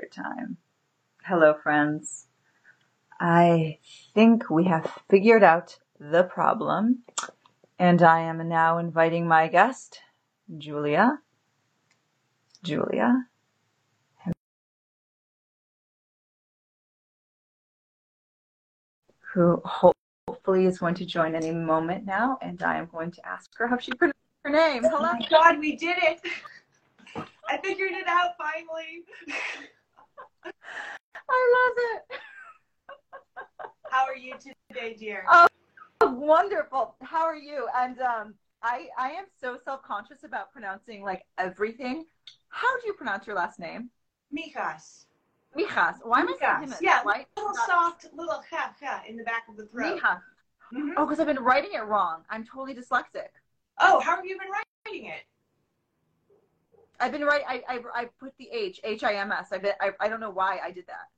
third time. Hello, friends. I think we have figured out the problem, and I am now inviting my guest, Julia. Julia. Who hopefully is going to join any moment now, and I am going to ask her how she pronounced her name. Hello. Oh God, we did it! I figured it out finally. I love it. How are you today, dear? Oh, wonderful. How are you? And um, I I am so self conscious about pronouncing like everything. How do you pronounce your last name? Mijas. Mijas. Why am I saying him? Yeah, little Not... soft, little ha ha in the back of the throat. Mijas. Mm-hmm. Oh, because I've been writing it wrong. I'm totally dyslexic. Oh, how have you been writing it? I've been right. I, I I put the H H I M S. I bet I I don't know why I did that.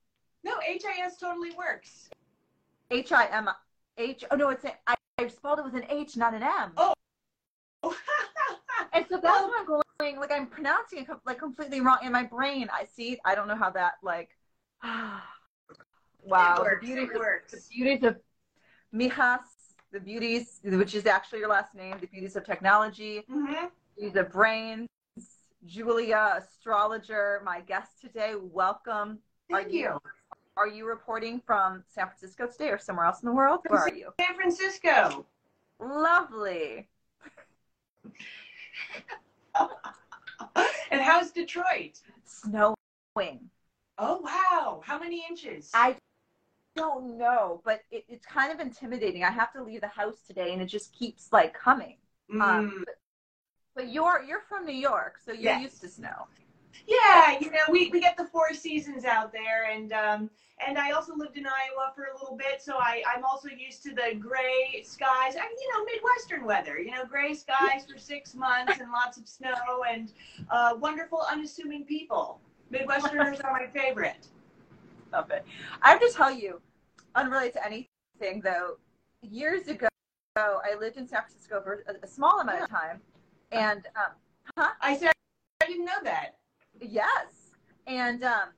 No, H I S totally works. H I M H. Oh no, it's a, I, I spelled it with an H, not an M. Oh. and so that's well, what I'm going. Like I'm pronouncing it like completely wrong in my brain. I see. I don't know how that like. wow. It works, the beauties, it works. Of, the beauties of Mijas, the beauties, which is actually your last name, the beauties of technology, mm-hmm. beauties of brains. Julia, astrologer, my guest today. Welcome. Thank are you, you are you reporting from San Francisco today or somewhere else in the world? Where are you? San Francisco. Lovely. and how's Detroit? Snowing. Oh wow! How many inches? I don't know, but it, it's kind of intimidating. I have to leave the house today, and it just keeps like coming. Mm. Um, but, you're you're from New York, so you're yes. used to snow. Yeah, you know, we, we get the four seasons out there, and um, and I also lived in Iowa for a little bit, so I I'm also used to the gray skies. I you know, midwestern weather. You know, gray skies for six months and lots of snow and uh, wonderful, unassuming people. Midwesterners are my favorite. Love it. I have to tell you, unrelated to anything though, years ago I lived in San Francisco for a, a small amount of time, and um, huh? I said I didn't know that. Yes. And um,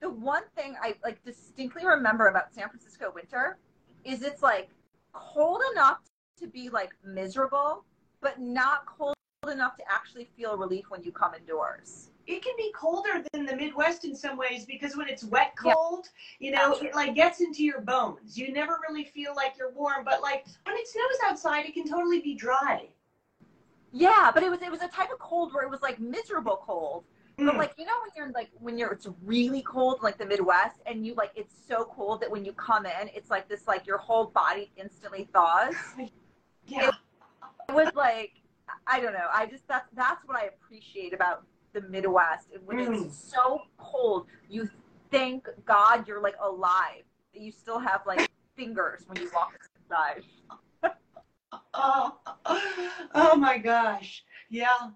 the one thing I like distinctly remember about San Francisco winter is it's like cold enough to be like miserable, but not cold enough to actually feel relief when you come indoors. It can be colder than the Midwest in some ways because when it's wet cold, yeah. you know, it like gets into your bones. You never really feel like you're warm, but like when it snows outside, it can totally be dry. Yeah, but it was it was a type of cold where it was like miserable cold but mm. like you know when you're like when you're it's really cold like the Midwest and you like it's so cold that when you come in it's like this like your whole body instantly thaws. Yeah. It, it was like I don't know. I just that's that's what I appreciate about the Midwest. When mm. it's so cold, you thank God you're like alive. That you still have like fingers when you walk inside. Oh, oh my gosh. Yeah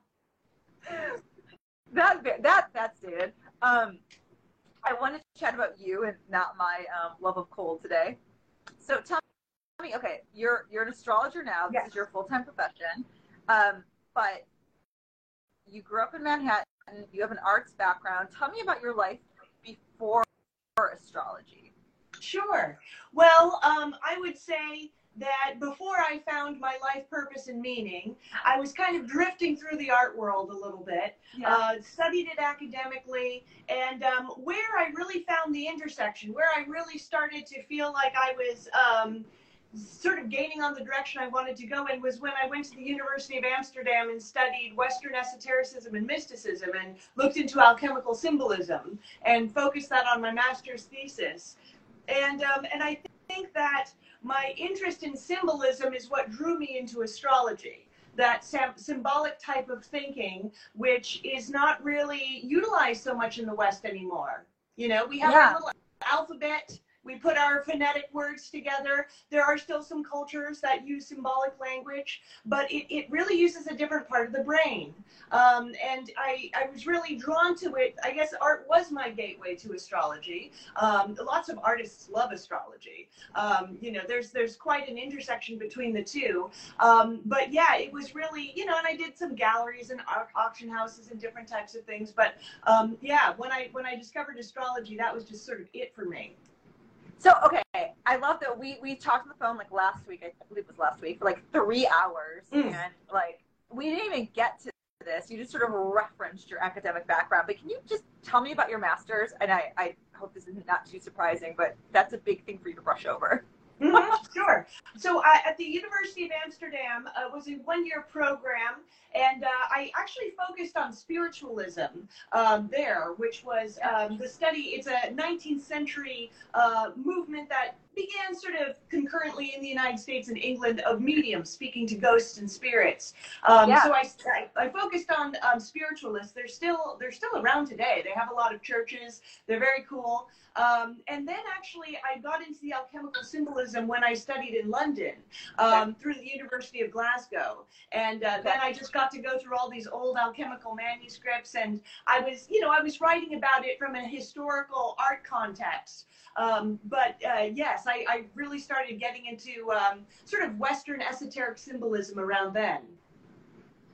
that that that's it. Um, I want to chat about you and not my um, love of cold today. So tell me, okay, you're you're an astrologer now. This yes. is your full time profession, um, but you grew up in Manhattan. You have an arts background. Tell me about your life before astrology. Sure. Well, um, I would say that before I found my life purpose and meaning, I was kind of drifting through the art world a little bit, yeah. uh, studied it academically, and um, where I really found the intersection, where I really started to feel like I was um, sort of gaining on the direction I wanted to go in was when I went to the University of Amsterdam and studied Western esotericism and mysticism and looked into alchemical symbolism and focused that on my master's thesis. And, um, and I think that my interest in symbolism is what drew me into astrology. That symbolic type of thinking, which is not really utilized so much in the West anymore. You know, we have yeah. a little alphabet we put our phonetic words together. There are still some cultures that use symbolic language, but it, it really uses a different part of the brain. Um, and I, I was really drawn to it. I guess art was my gateway to astrology. Um, lots of artists love astrology. Um, you know, there's there's quite an intersection between the two. Um, but yeah, it was really, you know, and I did some galleries and auction houses and different types of things. But um, yeah, when I when I discovered astrology, that was just sort of it for me. So okay, I love that we we talked on the phone like last week. I believe it was last week for like three hours, mm. and like we didn't even get to this. You just sort of referenced your academic background, but can you just tell me about your master's? And I, I hope this is not too surprising, but that's a big thing for you to brush over. Mm-hmm, sure. So uh, at the University of Amsterdam uh, was a one-year program, and uh, I actually focused on spiritualism um, there, which was um, the study. It's a 19th century uh, movement that began sort of concurrently in the United States and England of mediums speaking to ghosts and spirits. Um, yeah. So I, I, I, focused on um, spiritualists. They're still they're still around today. They have a lot of churches. They're very cool. Um, and then actually I got into the alchemical symbolism when I studied in London um, through the University of Glasgow. And uh, then I just got to go through all these old alchemical manuscripts and I was, you know, I was writing about it from a historical art context. Um, but uh, yes, I, I, really started getting into um, sort of Western esoteric symbolism around then.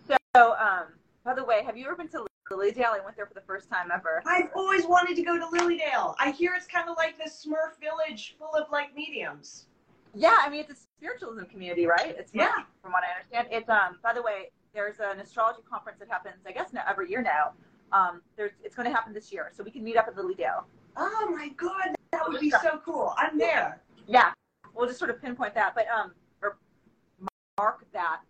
So, um, by the way, have you ever been to Lily Dale? I went there for the first time ever. I've always wanted to go to Lily Dale. I hear it's kind of like this Smurf village full of like mediums. Yeah, I mean it's a spiritualism community, right? It's yeah. From what I understand, it's um. By the way, there's an astrology conference that happens, I guess, now every year now. Um, there's it's going to happen this year, so we can meet up at Lily Dale. Oh my god, that would be so cool. I'm there. Yeah, we'll just sort of pinpoint that, but um, or mark that.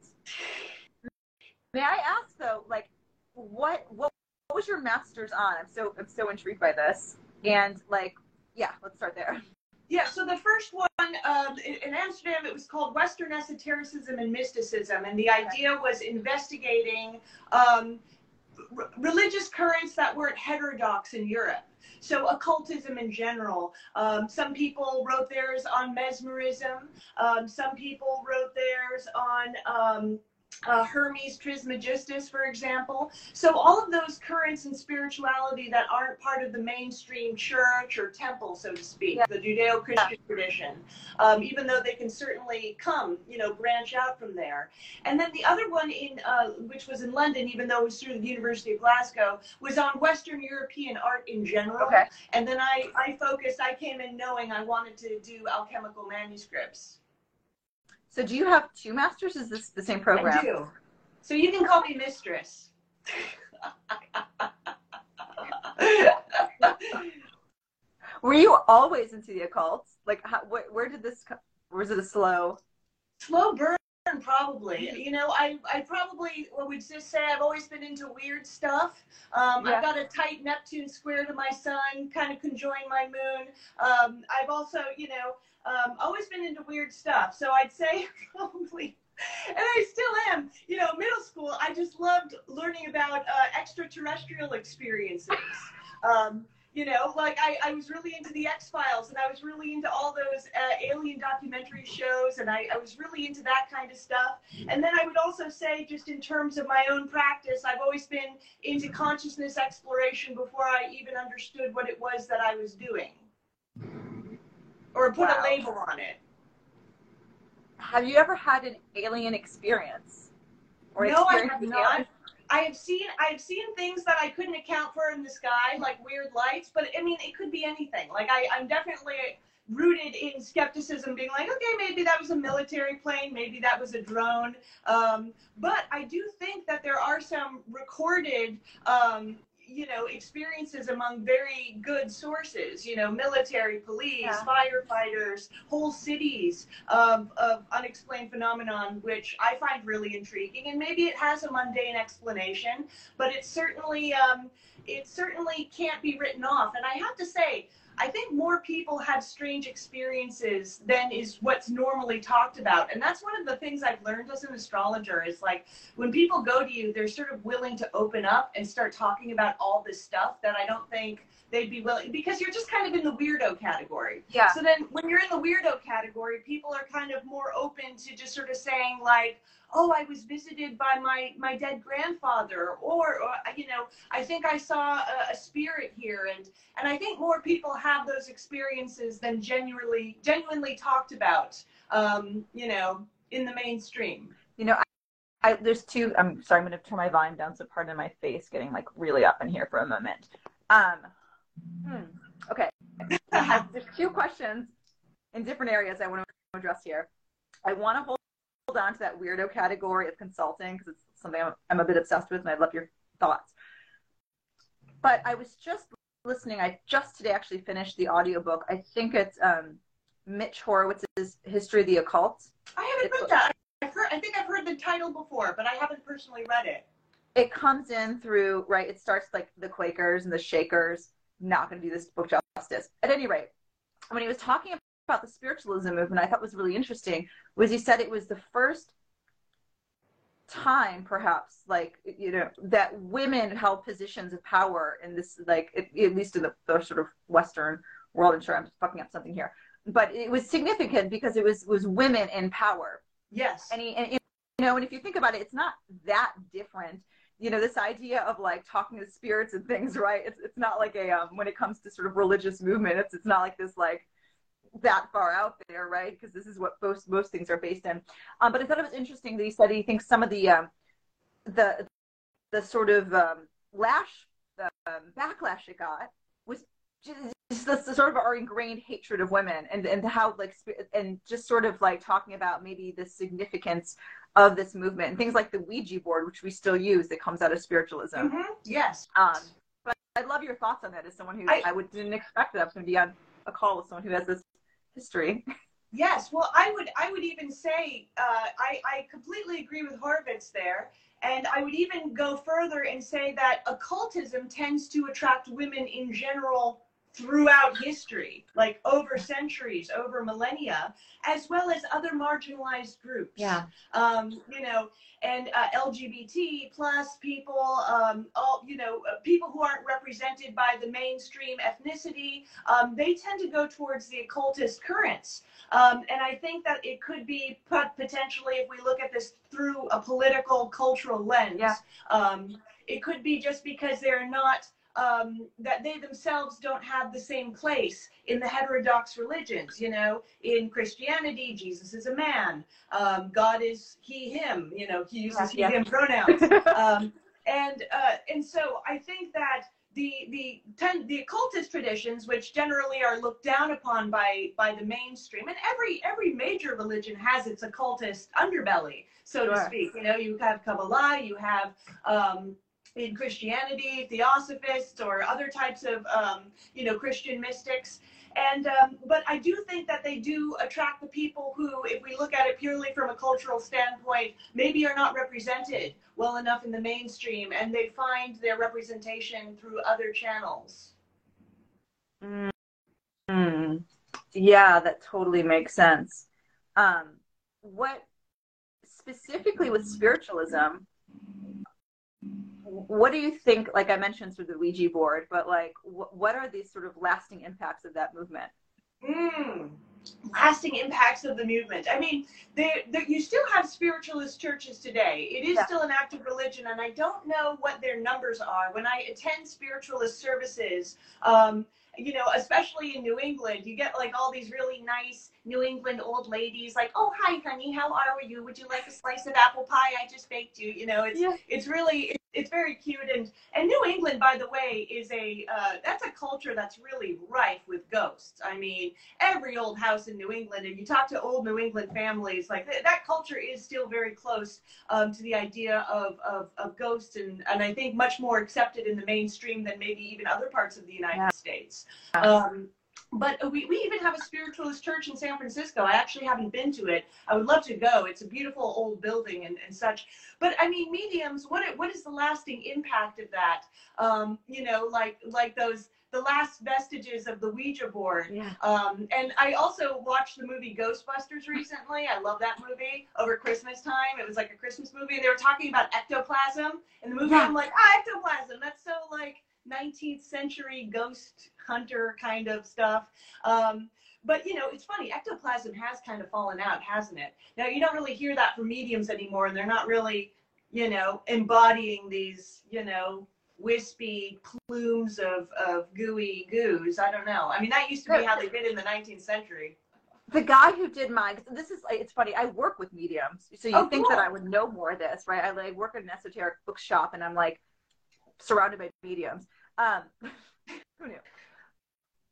May I ask though, like, what what what was your master's on? I'm so I'm so intrigued by this, and like, yeah, let's start there. Yeah, so the first one um, in Amsterdam, it was called Western Esotericism and Mysticism, and the idea was investigating um, religious currents that weren't heterodox in Europe. So occultism in general. Um, some people wrote theirs on mesmerism. Um, some people wrote theirs on um, uh, Hermes Trismegistus, for example. So all of those currents in spirituality that aren't part of the mainstream church or temple, so to speak, yeah. the Judeo-Christian yeah. tradition, um, even though they can certainly come, you know, branch out from there. And then the other one in, uh, which was in London, even though it was through the University of Glasgow, was on Western European art in general. Okay. And then I, I focused, I came in knowing I wanted to do alchemical manuscripts. So do you have two masters? Is this the same program? I do. So you can call me mistress. Were you always into the occult? Like, how, wh- where did this? come? was it a slow? Slow burn, probably. You know, I I probably would just say I've always been into weird stuff. Um, yeah. I've got a tight Neptune square to my sun, kind of conjoining my moon. Um, I've also, you know, um, always been into weird stuff. So I'd say probably, and I still am. You know, middle school, I just loved learning about uh, extraterrestrial experiences. Um, you know, like I, I was really into the X Files and I was really into all those uh, alien documentary shows and I, I was really into that kind of stuff. And then I would also say, just in terms of my own practice, I've always been into consciousness exploration before I even understood what it was that I was doing or put wow. a label on it. Have you ever had an alien experience? Or no, I have not. I have seen I have seen things that I couldn't account for in the sky, like weird lights. But I mean, it could be anything. Like I, I'm definitely rooted in skepticism, being like, okay, maybe that was a military plane, maybe that was a drone. Um, but I do think that there are some recorded um, you know experiences among very good sources you know military police yeah. firefighters whole cities of, of unexplained phenomenon which i find really intriguing and maybe it has a mundane explanation but it certainly um, it certainly can't be written off and i have to say I think more people have strange experiences than is what's normally talked about. And that's one of the things I've learned as an astrologer is like when people go to you, they're sort of willing to open up and start talking about all this stuff that I don't think they'd be willing because you're just kind of in the weirdo category. Yeah. So then when you're in the weirdo category, people are kind of more open to just sort of saying like, oh, I was visited by my, my dead grandfather, or, or you know, I think I saw a, a, spirit here. And, and I think more people have those experiences than genuinely, genuinely talked about, um, you know, in the mainstream. You know, I, I, there's two, I'm sorry, I'm going to turn my volume down. So pardon my face getting like really up in here for a moment. Um, Hmm. Okay. Have two questions in different areas I want to address here. I want to hold on to that weirdo category of consulting because it's something I'm, I'm, a bit obsessed with and I'd love your thoughts. But I was just listening. I just today actually finished the audiobook. I think it's um, Mitch Horowitz's History of the Occult. I haven't it's, read that. I've heard, I think I've heard the title before, but I haven't personally read it. It comes in through, right, it starts like the Quakers and the Shakers not going to do this book justice. At any rate, when he was talking about the spiritualism movement, I thought was really interesting was he said it was the first time, perhaps, like you know, that women held positions of power in this, like at, at least in the, the, sort of Western world. I'm sure I'm fucking up something here, but it was significant because it was was women in power. Yes, and, he, and you know, and if you think about it, it's not that different you know this idea of like talking to spirits and things right it's, it's not like a um, when it comes to sort of religious movement it's, it's not like this like that far out there right because this is what most most things are based in um, but i thought it was interesting that he said he thinks some of the um, the the sort of um, lash the um, backlash it got was just, just the sort of our ingrained hatred of women and and how like and just sort of like talking about maybe the significance of this movement and things like the Ouija board, which we still use, that comes out of spiritualism. Mm-hmm. Yes. Um, but I'd love your thoughts on that as someone who I, I would, didn't expect that I was going to be on a call with someone who has this history. Yes, well, I would I would even say uh, I, I completely agree with Horowitz there. And I would even go further and say that occultism tends to attract women in general throughout history, like over centuries, over millennia, as well as other marginalized groups. Yeah. Um, you know, and uh, LGBT plus people, um, all you know, uh, people who aren't represented by the mainstream ethnicity, um, they tend to go towards the occultist currents. Um, and I think that it could be put potentially, if we look at this through a political, cultural lens, yeah. Um, it could be just because they're not um, that they themselves don't have the same place in the heterodox religions. You know, in Christianity, Jesus is a man. Um, God is he, him. You know, he uses yeah. he, him pronouns. um, and uh, and so I think that the the ten, the occultist traditions, which generally are looked down upon by by the mainstream, and every every major religion has its occultist underbelly, so sure. to speak. You know, you have Kabbalah, you have um, in Christianity, Theosophists, or other types of, um, you know, Christian mystics. And um, but I do think that they do attract the people who, if we look at it purely from a cultural standpoint, maybe are not represented well enough in the mainstream, and they find their representation through other channels. Mm. Yeah, that totally makes sense. Um, what specifically with spiritualism? What do you think like i mentioned through the ouija board but like wh- what are these sort of lasting impacts of that movement mm, lasting impacts of the movement i mean they, they, you still have spiritualist churches today it is yeah. still an active religion and i don't know what their numbers are when i attend spiritualist services um, you know, especially in New England, you get like all these really nice New England old ladies, like, "Oh, hi, honey, how are you? Would you like a slice of apple pie? I just baked you." You know, it's yeah. it's really it's very cute and and New England, by the way, is a uh, that's a culture that's really rife with ghosts. I mean, every old house in New England, and you talk to old New England families, like th- that culture is still very close um, to the idea of, of of ghosts, and and I think much more accepted in the mainstream than maybe even other parts of the United yeah. States. Um, but we, we even have a spiritualist church in San Francisco. I actually haven't been to it. I would love to go. It's a beautiful old building and, and such. But I mean, mediums. What what is the lasting impact of that? Um, you know, like like those the last vestiges of the Ouija board. Yeah. Um, and I also watched the movie Ghostbusters recently. I love that movie over Christmas time. It was like a Christmas movie. And they were talking about ectoplasm in the movie. Yeah. I'm like, ah, ectoplasm. That's so like 19th century ghost hunter kind of stuff. Um, but you know, it's funny. Ectoplasm has kind of fallen out, hasn't it? Now you don't really hear that from mediums anymore, and they're not really, you know, embodying these, you know, wispy plumes of, of gooey goos. I don't know. I mean, that used to be how they did in the 19th century. The guy who did mine, this is, it's funny, I work with mediums. So you Oh, think that. I would know more of this, right? I like work at an esoteric bookshop and I'm like surrounded by mediums. Um, who knew?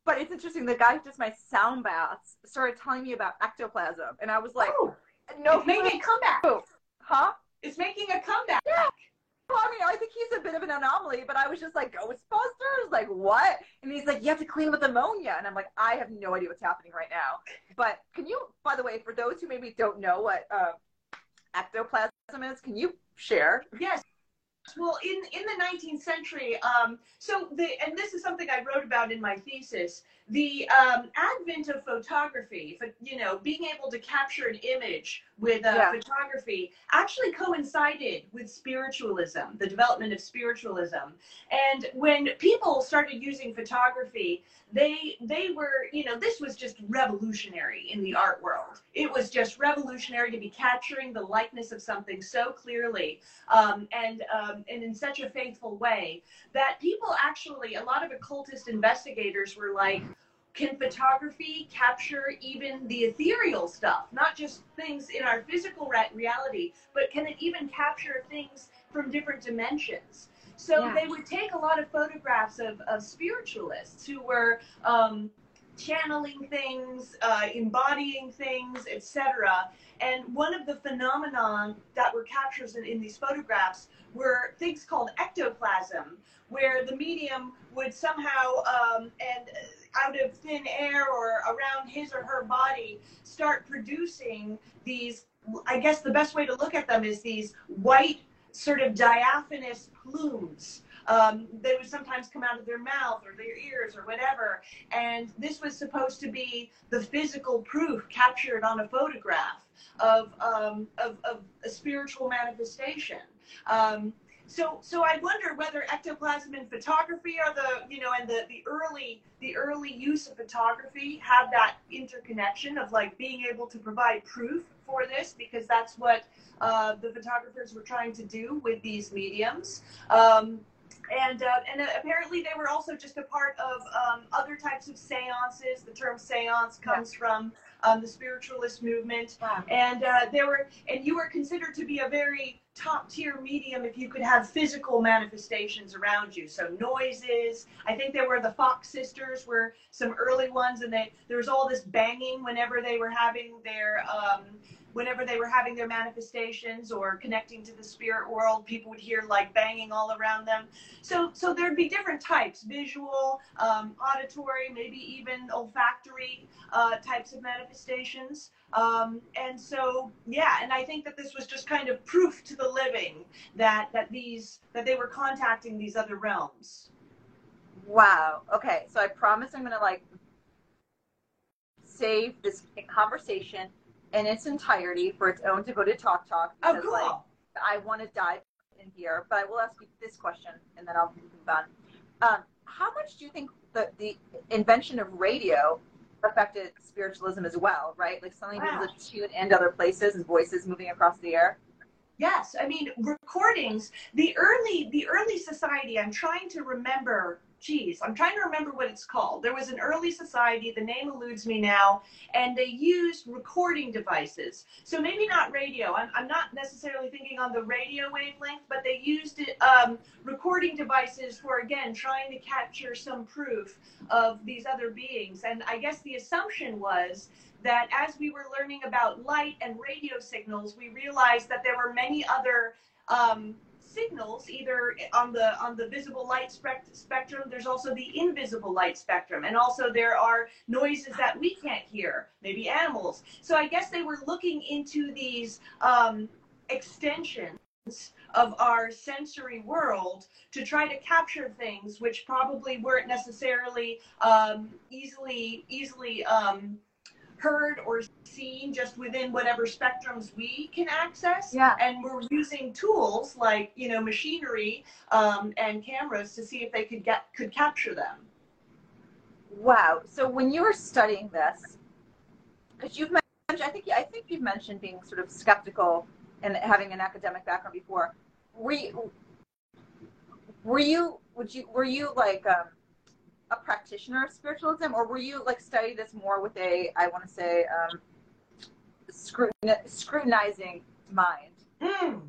But it's interesting. The guy who does my sound baths started telling me about ectoplasm. And I was like, oh, no, it's making a comeback. huh? It's making a comeback. Well, I mean, I think he's a bit of an anomaly, but I was just like, Ghostbusters? Like, what? And he's like, you have to clean with ammonia. And I'm like, I have no idea what's happening right now. But can you, by the way, for those who maybe don't know what uh, ectoplasm is, can you share? Yes. Well, in, in the 19th century, um, so the, and this is something I wrote about in my thesis, the um, advent of photography, you know, being able to capture an image with uh, Yeah. photography actually coincided with spiritualism, the development of spiritualism. And when people started using photography, they they were, you know, this was just revolutionary in the art world. It was just revolutionary to be capturing the likeness of something so clearly um, and um, and in such a faithful way that people actually, a lot of occultist investigators were like, can photography capture even the ethereal stuff, not just things in our physical re- reality, but can it even capture things from different dimensions? So Yeah. they would take a lot of photographs of, of spiritualists who were um, channeling things, uh, embodying things, etc. And one of the phenomenon that were captured in, in these photographs were things called ectoplasm, where the medium would somehow, um, and uh, out of thin air or around his or her body, start producing these. I guess the best way to look at them is these white, sort of diaphanous plumes. Um, they would sometimes come out of their mouth or their ears or whatever. And this was supposed to be the physical proof captured on a photograph of, um, of, of a spiritual manifestation. Um, so, so I wonder whether ectoplasm and photography are the, you know, and the, the early, the early use of photography have that interconnection of like being able to provide proof for this because that's what uh, the photographers were trying to do with these mediums. Um, and uh, and uh, apparently they were also just a part of um, other types of seances. The term seance comes from um, the spiritualist movement, and uh, there were and you were considered to be a very top tier medium if you could have physical manifestations around you. So noises. I think there were the Fox sisters were some early ones, and they there was all this banging whenever they were having their um, whenever they were having their manifestations or connecting to the spirit world, people would hear like banging all around them. So, so there'd be different types: visual, um, auditory, maybe even olfactory uh, types of manifestations. Um, and so, yeah, and I think that this was just kind of proof to the living that that these that they were contacting these other realms. Wow. Okay. So I promise I'm to like save this conversation in its entirety for its own devoted talk talk. Oh, cool. like, I want to dive in here, but I will ask you this question and then I'll move on. Um, how much do you think the, the invention of radio affected spiritualism as well, right? Like suddenly Wow. to tune into other places and voices moving across the air? Yes, I mean recordings. The early the early society. I'm trying to remember. Geez, I'm trying to remember what it's called. There was an early society. The name eludes me now, and they used recording devices. So maybe not radio. I'm, I'm not necessarily thinking on the radio wavelength, but they used um, recording devices for again trying to capture some proof of these other beings. And I guess the assumption was that as we were learning about light and radio signals, we realized that there were many other um, signals, either on the on the visible light spect- spectrum. There's also the invisible light spectrum, and also there are noises that we can't hear, maybe animals. So I guess they were looking into these um, extensions of our sensory world to try to capture things which probably weren't necessarily um, easily easily um, heard or seen just within whatever spectrums we can access. Yeah. And we're using tools like you know machinery um, and cameras to see if they could get could capture them. Wow. So when you were studying this, because you've mentioned, I think I think you've mentioned being sort of skeptical and having an academic background before. Were you, were you would you were you like um, a practitioner of spiritualism, or were you like study this more with a I want to say um, scrutin- scrutinizing mind? Mm.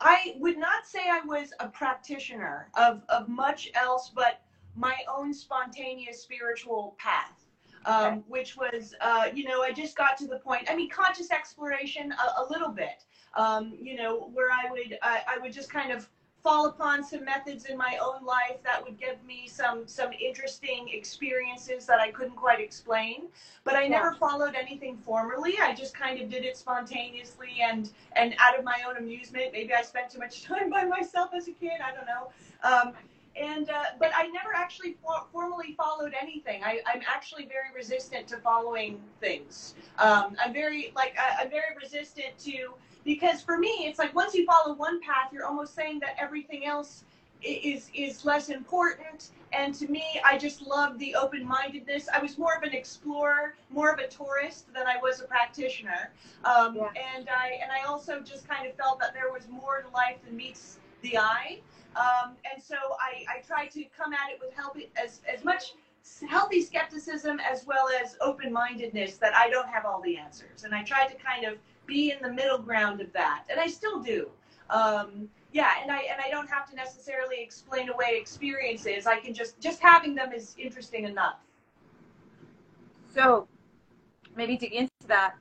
I would not say I was a practitioner of, of much else but my own spontaneous spiritual path. Um, okay. Which was, uh, you know, I just got to the point. I mean, conscious exploration a, a little bit. Um, you know, where I would, I, I would just kind of fall upon some methods in my own life that would give me some some interesting experiences that I couldn't quite explain. But I never followed anything formally. I just kind of did it spontaneously and and out of my own amusement. Maybe I spent too much time by myself as a kid. I don't know. Um, and uh, but I never actually for- formally followed anything. I, am actually very resistant to following things. Um, I'm very like I, I'm very resistant to because for me it's like once you follow one path you're almost saying that everything else is is less important. And to me i just love the open-mindedness. I was more of an explorer more of a tourist than i was a practitioner. Um, yeah. and i and i also just kind of felt that there was more to life than meets the eye. Um, and so I, I try to come at it with healthy as, as much healthy skepticism as well as open-mindedness that i don't have all the answers. And i try to kind of be in the middle ground of that, and I still do. Um, yeah, and I and I don't have to necessarily explain away experiences. I can just just having them is interesting enough. So, maybe dig into that.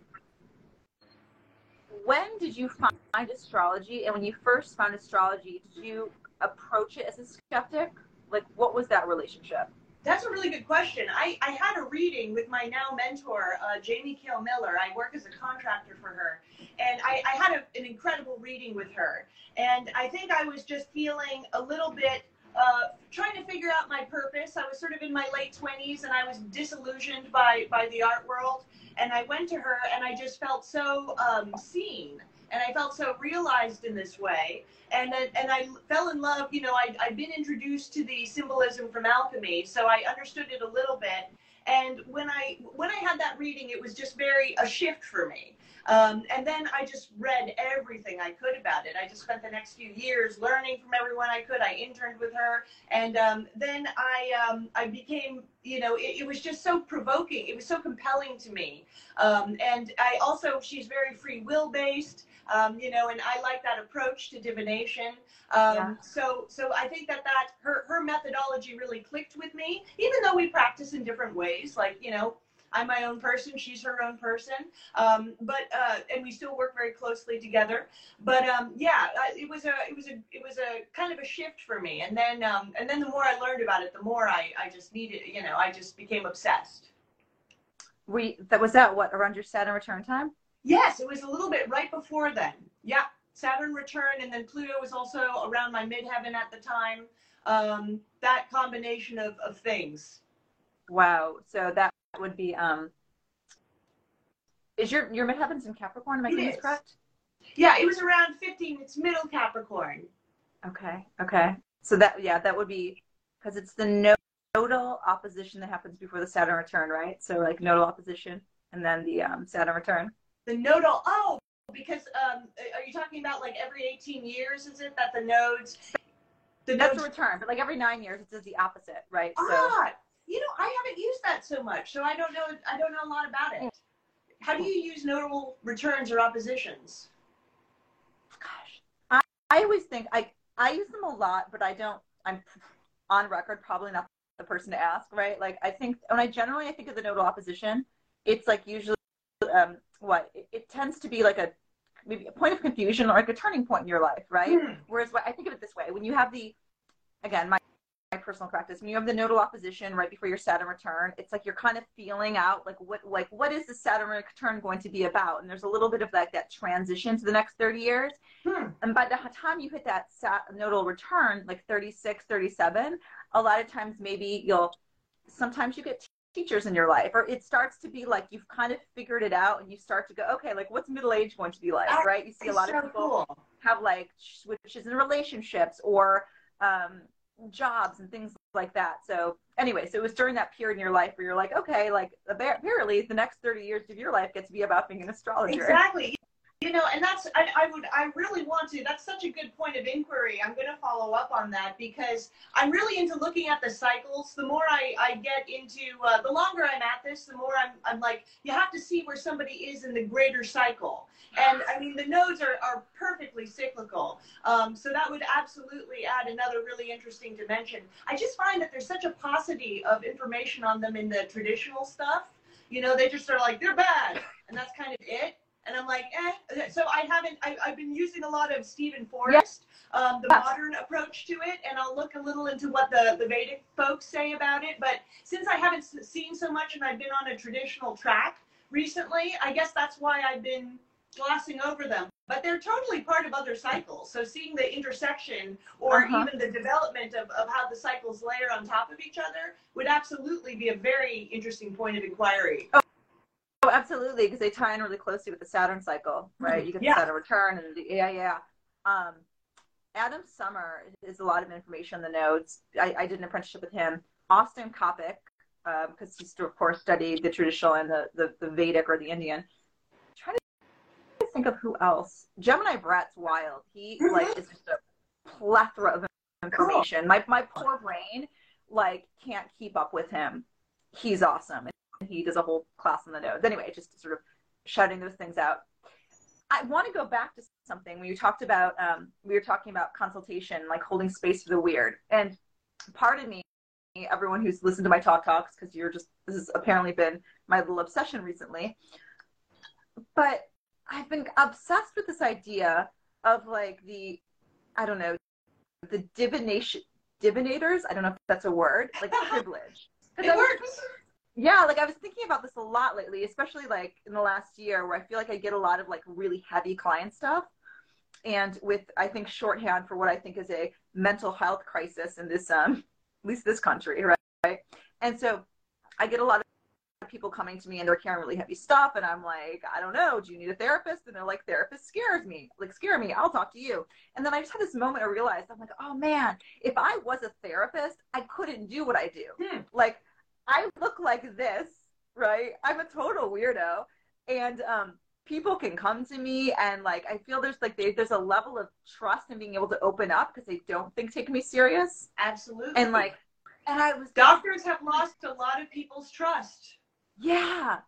When did you find astrology, and when you first found astrology, did you approach it as a skeptic? Like, what was that relationship? That's a really good question. I, I had a reading with my now mentor, uh, Jamie Kale Miller. I work as a contractor for her. And I, I had a, an incredible reading with her. And I think I was just feeling a little bit uh, trying to figure out my purpose. I was sort of in my late 20s and I was disillusioned by, by the art world. And I went to her and I just felt so um, seen and I felt so realized in this way. And and I fell in love. You know, I I'd been introduced to the symbolism from alchemy, so I understood it a little bit. And when I when I had that reading, it was just very a shift for me. Um, and then I just read everything I could about it. I just spent the next few years learning from everyone I could. I interned with her, and um, then I um, I became you know it, it, was just so provoking. It was so compelling to me. Um, and I also she's very free will based um, you know, and I like that approach to divination. Um, yeah. So, so I think that that her her methodology really clicked with me, even though we practice in different ways. Like, you know, I'm my own person, she's her own person. Um, but uh, and we still work very closely together. But um, yeah, it was a it was a it was a kind of a shift for me. And then um, and then the more I learned about it, the more I I just needed, you know, I just became obsessed. We that was that what around your Saturn return time? Yes, it was a little bit right before then. Yeah, Saturn return, and then Pluto was also around my midheaven at the time. Um, that combination of, of things. Wow. So that would be um. Is your your midheaven's in Capricorn? Am I getting this correct? Yeah, it was around fifteen. It's middle Capricorn. Okay. Okay. So that yeah, that would be because it's the nodal opposition that happens before the Saturn return, right? So like nodal opposition and then the um, Saturn return the nodal. Oh, because um, are you talking about like every 18 years? Is it that the nodes? The That's nodes... a return, but like every nine years, it does the opposite, right? Ah, you know, I haven't used that so much, so I don't know. I don't know a lot about it. How do you use nodal returns or oppositions? Gosh, I, I always think I I use them a lot, but I don't. I'm on record probably not the person to ask, right? Like I think when I generally I think of the nodal opposition, it's like usually um, what it, it, tends to be like a maybe a point of confusion or like a turning point in your life, right? Mm. Whereas what I think of it this way: when you have the again, my my personal practice when you have the nodal opposition right before your saturn return it's like you're kind of feeling out like what like what is the saturn return going to be about and there's a little bit of like that transition to the next 30 years hmm. and by the time you hit that sat- nodal return like 36 37 a lot of times maybe you'll sometimes you get teachers in your life or it starts to be like you've kind of figured it out and you start to go okay like what's middle age going to be like right you see a lot so of people cool. have like switches in relationships or um, jobs and things like that. So anyway, so it was during that period in your life where you're like, okay, like apparently the next 30 years of your life gets to be about being an astrologer. Exactly. You know, and that's, I, I, would, I really want to, that's such a good point of inquiry. I'm going to follow up on that because I'm really into looking at the cycles. The more I, I get into, uh, the longer I'm at this, the more I'm, I'm like, you have to see where somebody is in the greater cycle. And I mean, the nodes are, are perfectly cyclical. Um, so that would absolutely add another really interesting dimension. I just find that there's such a paucity of information on them in the traditional stuff. You know, they just are like, they're bad. And that's kind of it and I'm like, eh. So I haven't. I, have been using a lot of Steven Forrest, um, the modern approach to it, and I'll look a little into what the the Vedic folks say about it. But since I haven't seen so much, and I've been on a traditional track recently, I guess that's why I've been glossing over them. But they're totally part of other cycles. So seeing the intersection or uh-huh. even the development of, of how the cycles layer on top of each other would absolutely be a very interesting point of inquiry. Oh. Oh, absolutely, because they tie in really closely with the Saturn cycle, right? You get yeah. the Saturn return, and the, yeah, yeah. Um, Adam Sommer is a lot of information on the nodes. I, I did an apprenticeship with him. Austin Coppock, because um, he's of course studied the traditional and the, the, the Vedic or the Indian. I'm trying to think of who else. Gemini Brett's wild. He mm-hmm. like is just a plethora of information. Cool. My my poor brain like can't keep up with him. He's awesome he does a whole class on the nodes. Anyway, just sort of shouting those things out. I want to go back to something when you talked about um, we were talking about consultation, like holding space for the weird. And pardon me, everyone who's listened to my talk talks, because you're just this has apparently been my little obsession recently. But I've been obsessed with this idea of like the I don't know the divination divinators. I don't know if that's a word, like privilege. It works yeah like i was thinking about this a lot lately especially like in the last year where i feel like i get a lot of like really heavy client stuff. And with i think shorthand for what i think is a mental health crisis in this um at least this country right? And so i get a lot of people coming to me and they're carrying really heavy stuff and i'm like i don't know. Do you need a therapist? And they're like therapist scares me. Like scare me. I'll talk to you. And then i just had this moment i realized i'm like oh man. If i was a therapist i couldn't do what i do. Hmm. like I look like this, right? I'm a total weirdo. And um, people can come to me and like I feel there's like they, there's a level of trust in being able to open up because they don't think taking me serious. Absolutely. And like and I was doctors have lost a lot of people's trust. Yeah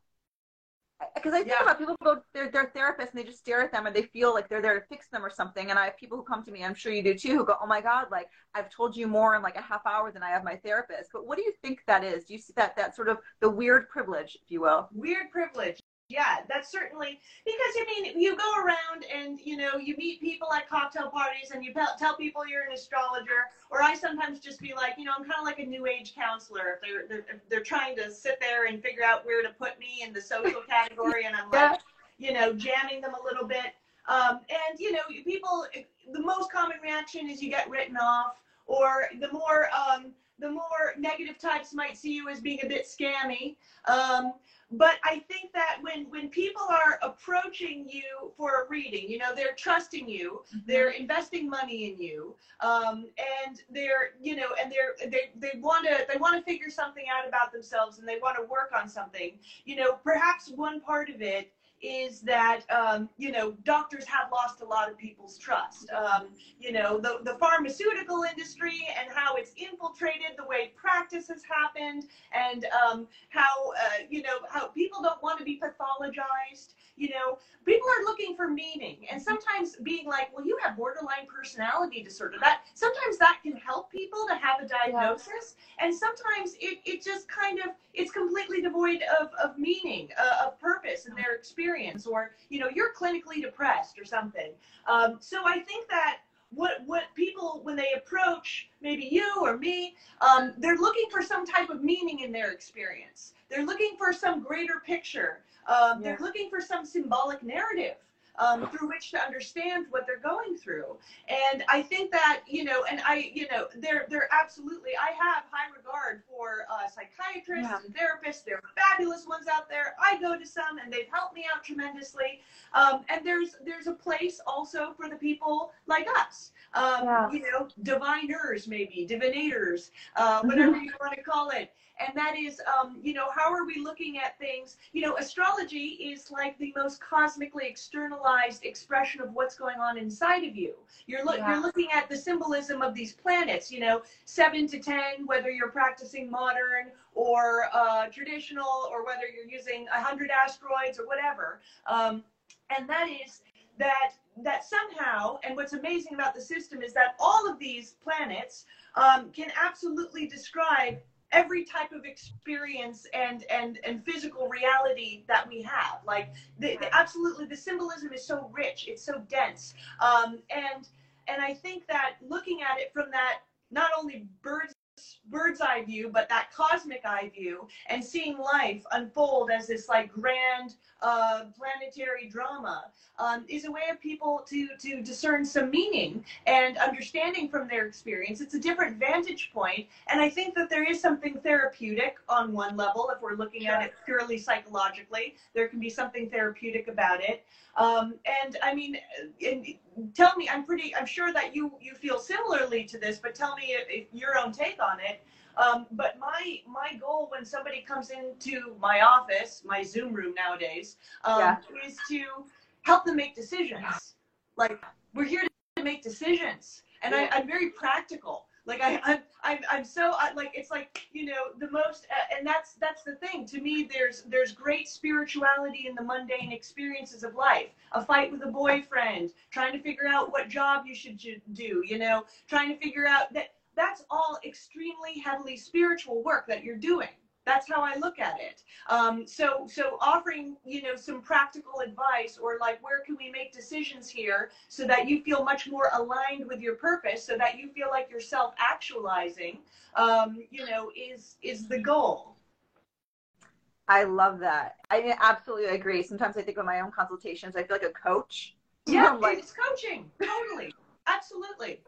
because I think yeah. about people who go they're their therapist and they just stare at them and they feel like they're there to fix them or something. And I have people who come to me, I'm sure you do too, who go, "Oh my God, like I've told you more in like a half hour than I have my therapist." But what do you think that is? Do you see that that sort of the weird privilege, if you will? Weird privilege yeah, that's certainly because I mean you go around and you know you meet people at cocktail parties and you tell people you're an astrologer. Or I sometimes just be like, you know, I'm kind of like a new age counselor. If they're, they're if they're trying to sit there and figure out where to put me in the social category, and I'm like, you know, jamming them a little bit. Um, and you know, people, the most common reaction is you get written off, or the more um, the more negative types might see you as being a bit scammy. Um, but I think that when when people are approaching you for a reading, you know, they're trusting you, mm-hmm. they're investing money in you, um, and they're you know, and they're they they want to they want to figure something out about themselves and they want to work on something. You know, perhaps one part of it is that um, you know doctors have lost a lot of people's trust. Um, you know the the pharmaceutical industry and how it's infiltrated the way practice has happened, and um, how uh, you know how people don't want to be pathologized. You know people are looking for meaning, and sometimes being like, well, you have borderline personality disorder. That sometimes that can help people to have a diagnosis, yeah. and sometimes it it just kind of it's completely devoid of of meaning, uh, of purpose in their experience experience or you know you're clinically depressed or something um, so i think that what what people when they approach maybe you or me, um, they're looking for some type of meaning in their experience. They're looking for some greater picture. Um, yeah. They're looking for some symbolic narrative um, through which to understand what they're going through. And I think that, you know, and I, you know, they're, they're absolutely, I have high regard for uh, psychiatrists yeah. and therapists. There are fabulous ones out there. I go to some and they've helped me out tremendously. Um, and there's, there's a place also for the people like us, um, yeah. you know, diviners, maybe divinators, uh, whatever you want to call it and that is, um, you know, how are we looking at things? You know, astrology is like the most cosmically externalized expression of what's going on inside of you. You're, lo- yeah. you're looking at the symbolism of these planets, you know, seven to 10, whether you're practicing modern or uh, traditional, or whether you're using a 100 asteroids or whatever. Um, and that is that that somehow, and what's amazing about the system is that all of these planets um, can absolutely describe every type of experience and and and physical reality that we have. Like the, the absolutely the symbolism is so rich it's so dense. Um, and and i think that looking at it from that not only bird's bird's eye view, but that cosmic eye view, and seeing life unfold as this like grand uh, planetary drama um, is a way of people to to discern some meaning and understanding from their experience. It's a different vantage point, and I think that there is something therapeutic on one level if we're looking sure. at it purely psychologically. There can be something therapeutic about it. Um, and I mean, and tell me, I'm pretty, I'm sure that you you feel similarly to this, but tell me if, if your own take on it. Um, but my my goal when somebody comes into my office, my Zoom room nowadays, um, yeah. is to help them make decisions. Like we're here to make decisions, and I, I'm very practical. Like I, I'm, I'm, I'm so I, like it's like you know the most, uh, and that's that's the thing. To me, there's there's great spirituality in the mundane experiences of life. A fight with a boyfriend, trying to figure out what job you should do. You know, trying to figure out that that's all extremely heavily spiritual work that you're doing that's how I look at it. Um, so, so offering, you know, some practical advice or like, where can we make decisions here so that you feel much more aligned with your purpose, so that you feel like you're self-actualizing, um, you know, is is the goal. I love that. I absolutely agree. Sometimes I think of my own consultations, I feel like a coach. Yeah, like, it's coaching. Totally. Absolutely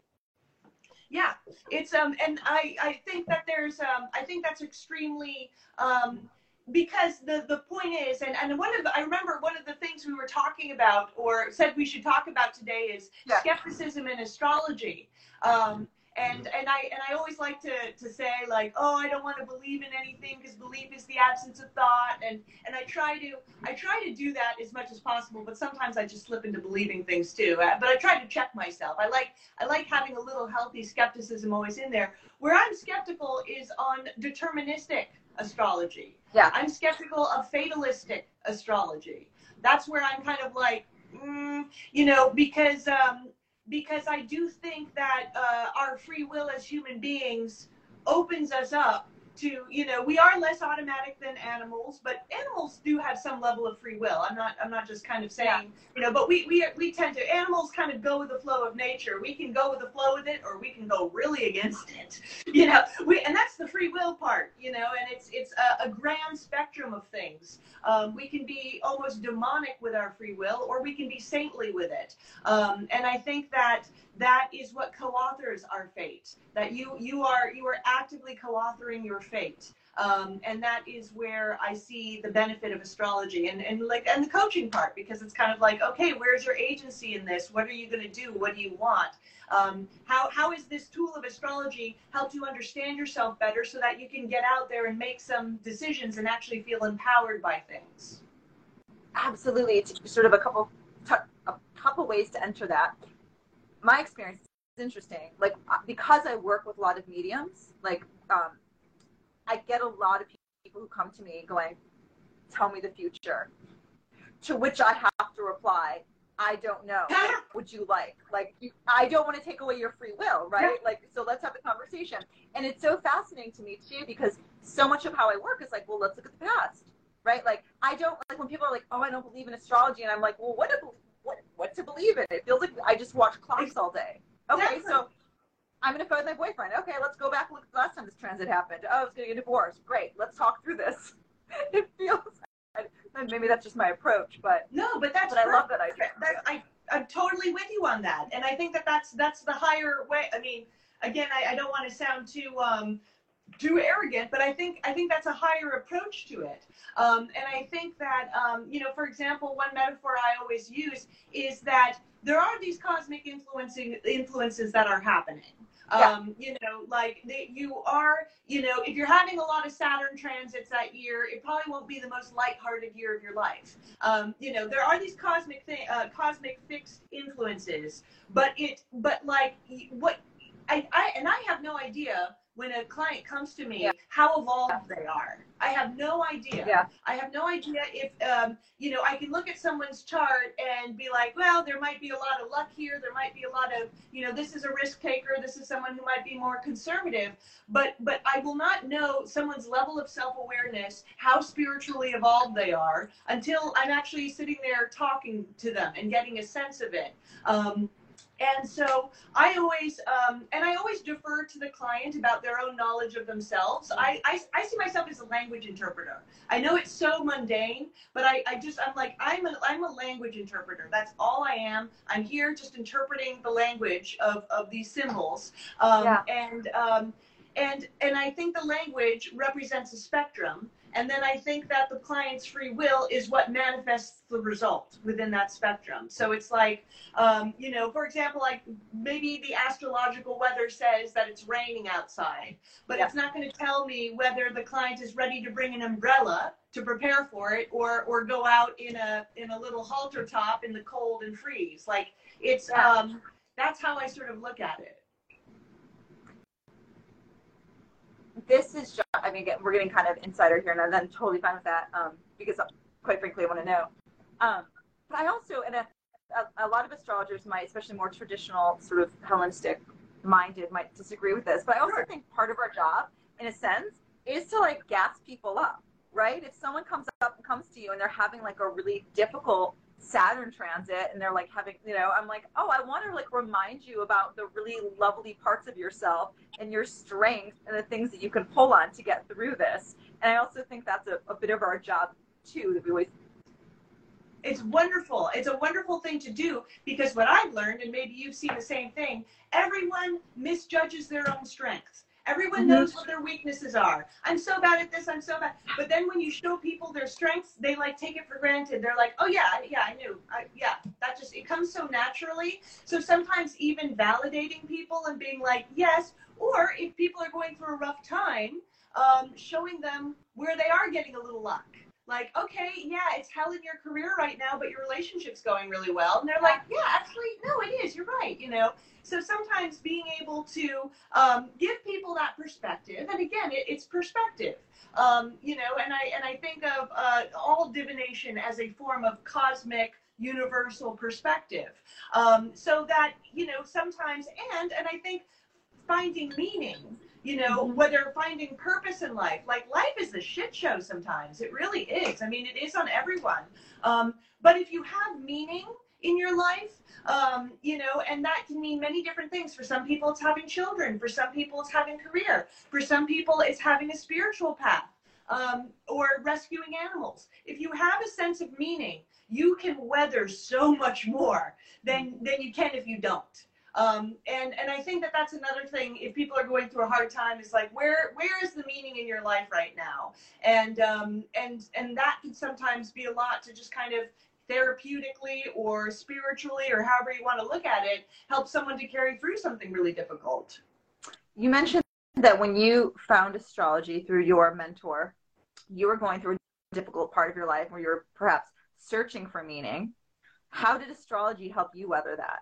yeah it's um and i i think that there's um i think that's extremely um because the the point is and and one of the, i remember one of the things we were talking about or said we should talk about today is yeah. skepticism in astrology um and and I and I always like to to say like oh I don't want to believe in anything because belief is the absence of thought. And and I try to I try to do that as much as possible but sometimes I just slip into believing things too. Uh, but I try to check myself. I like I like having a little healthy skepticism always in there. Where I'm skeptical is on deterministic astrology. Yeah. I'm skeptical of fatalistic astrology. That's where I'm kind of like mm, you know because um because I do think that uh, our free will as human beings opens us up to you know we are less automatic than animals but animals do have some level of free will. I'm not i'm not just kind of saying yeah. you know but we, we we tend to animals kind of go with the flow of nature. We can go with the flow with it or we can go really against it you know. We and that's the free will part you know and it's it's a, a grand spectrum of things. Um, we can be almost demonic with our free will or we can be saintly with it. Um, and i think that that is what co-authors our fate that you you are you are actively co-authoring your fate. Um, and that is where I see the benefit of astrology and, and like and the coaching part because it's kind of like okay where's your agency in this? What are you going to do? What do you want? Um, how how is this tool of astrology help you understand yourself better so that you can get out there and make some decisions and actually feel empowered by things? Absolutely. It's sort of a couple a couple ways to enter that. My experience is interesting. Like uh, because I work with a lot of mediums, like um, I get a lot of people who come to me going, "Tell me the future," to which I have to reply, "I don't know. would you like? Like you, I don't want to take away your free will, right? Like so, let's have the conversation." And it's so fascinating to me too because so much of how I work is like, well, let's look at the past, right? Like I don't like when people are like, "Oh, I don't believe in astrology," and I'm like, "Well, what what what to believe in. It feels like I just watch clocks all day. Okay, so I'm going to fight with my boyfriend. Okay, let's go back and look at the last time this transit happened. Oh, I was going to get divorced. Great, let's talk through this. it feels, and maybe that's just my approach, but no, but that's. But I love that idea. That, I I'm totally with you on that, and I think that that's that's the higher way. I mean, again, I, I don't want to sound too um, too arrogant, but I think I think that's a higher approach to it. Um, and I think that um, you know, for example, one metaphor I always use is that there are these cosmic influencing influences that are happening. Um, you know, like they, you are, you know, if you're having a lot of Saturn transits that year, it probably won't be the most lighthearted year of your life. Um, you know, there are these cosmic thing, uh, cosmic fixed influences, but it, but like what I, I, and I have no idea when a client comes to me yeah. how evolved they are. I have no idea. Yeah. I have no idea if um, you know I can look at someone's chart and be like, well, there might be a lot of luck here. There might be a lot of you know this is a risk taker. This is someone who might be more conservative. But but I will not know someone's level of self awareness, how spiritually evolved they are, until I'm actually sitting there talking to them and getting a sense of it. Um, and so I always, um, and I always defer to the client about their own knowledge of themselves. I, I, I, see myself as a language interpreter. I know it's so mundane, but I, I just, I'm like, I'm a, I'm a language interpreter. That's all I am. I'm here just interpreting the language of, of these symbols. Um, yeah. And, um, and, and I think the language represents a spectrum. And then I think that the client's free will is what manifests the result within that spectrum. So it's like, um, you know, for example, like maybe the astrological weather says that it's raining outside, but yeah. it's not going to tell me whether the client is ready to bring an umbrella to prepare for it or or go out in a in a little halter top in the cold and freeze. Like it's um, that's how I sort of look at it. this is just, I mean, we're getting kind of insider here, and I'm totally fine with that um, because, quite frankly, I want to know. Um, but I also, and a, a, a, lot of astrologers might, especially more traditional, sort of Hellenistic minded, might disagree with this. But I also sure. think part of our job, in a sense, is to like gas people up, right? If someone comes up and comes to you and they're having like a really difficult Saturn transit and they're like having, you know, I'm like, oh, I want to like remind you about the really lovely parts of yourself and your strength and the things that you can pull on to get through this. And I also think that's a, a bit of our job too that we always it's wonderful. It's a wonderful thing to do because what I've learned, and maybe you've seen the same thing, everyone misjudges their own strengths. Everyone mm-hmm. knows what their weaknesses are. I'm so bad at this. I'm so bad. But then when you show people their strengths, they like take it for granted. They're like, oh yeah, yeah, I knew. I, yeah, that just it comes so naturally. So sometimes even validating people and being like, yes, or if people are going through a rough time, um, showing them where they are getting a little luck like, okay, yeah, it's hell in your career right now, but your relationship's going really well. And they're like, yeah, actually, no, it is. You're right. You know, so sometimes being able to um, give people that perspective, and again, it, it's perspective. Um, you know, and I and I think of uh, all divination as a form of cosmic universal perspective. Um, so that you know sometimes, and and I think finding meaning you know, mm-hmm. whether finding purpose in life. Like life is a shit show sometimes. It really is. I mean, it is on everyone. Um, but if you have meaning in your life, um, you know, and that can mean many different things. For some people, it's having children. For some people, it's having career. For some people, it's having a spiritual path um, or rescuing animals. If you have a sense of meaning, you can weather so much more than than you can if you don't. Um, and and I think that that's another thing. If people are going through a hard time, is like where where is the meaning in your life right now? And um, and and that can sometimes be a lot to just kind of therapeutically or spiritually or however you want to look at it help someone to carry through something really difficult. You mentioned that when you found astrology through your mentor, you were going through a difficult part of your life where you were perhaps searching for meaning. How did astrology help you weather that?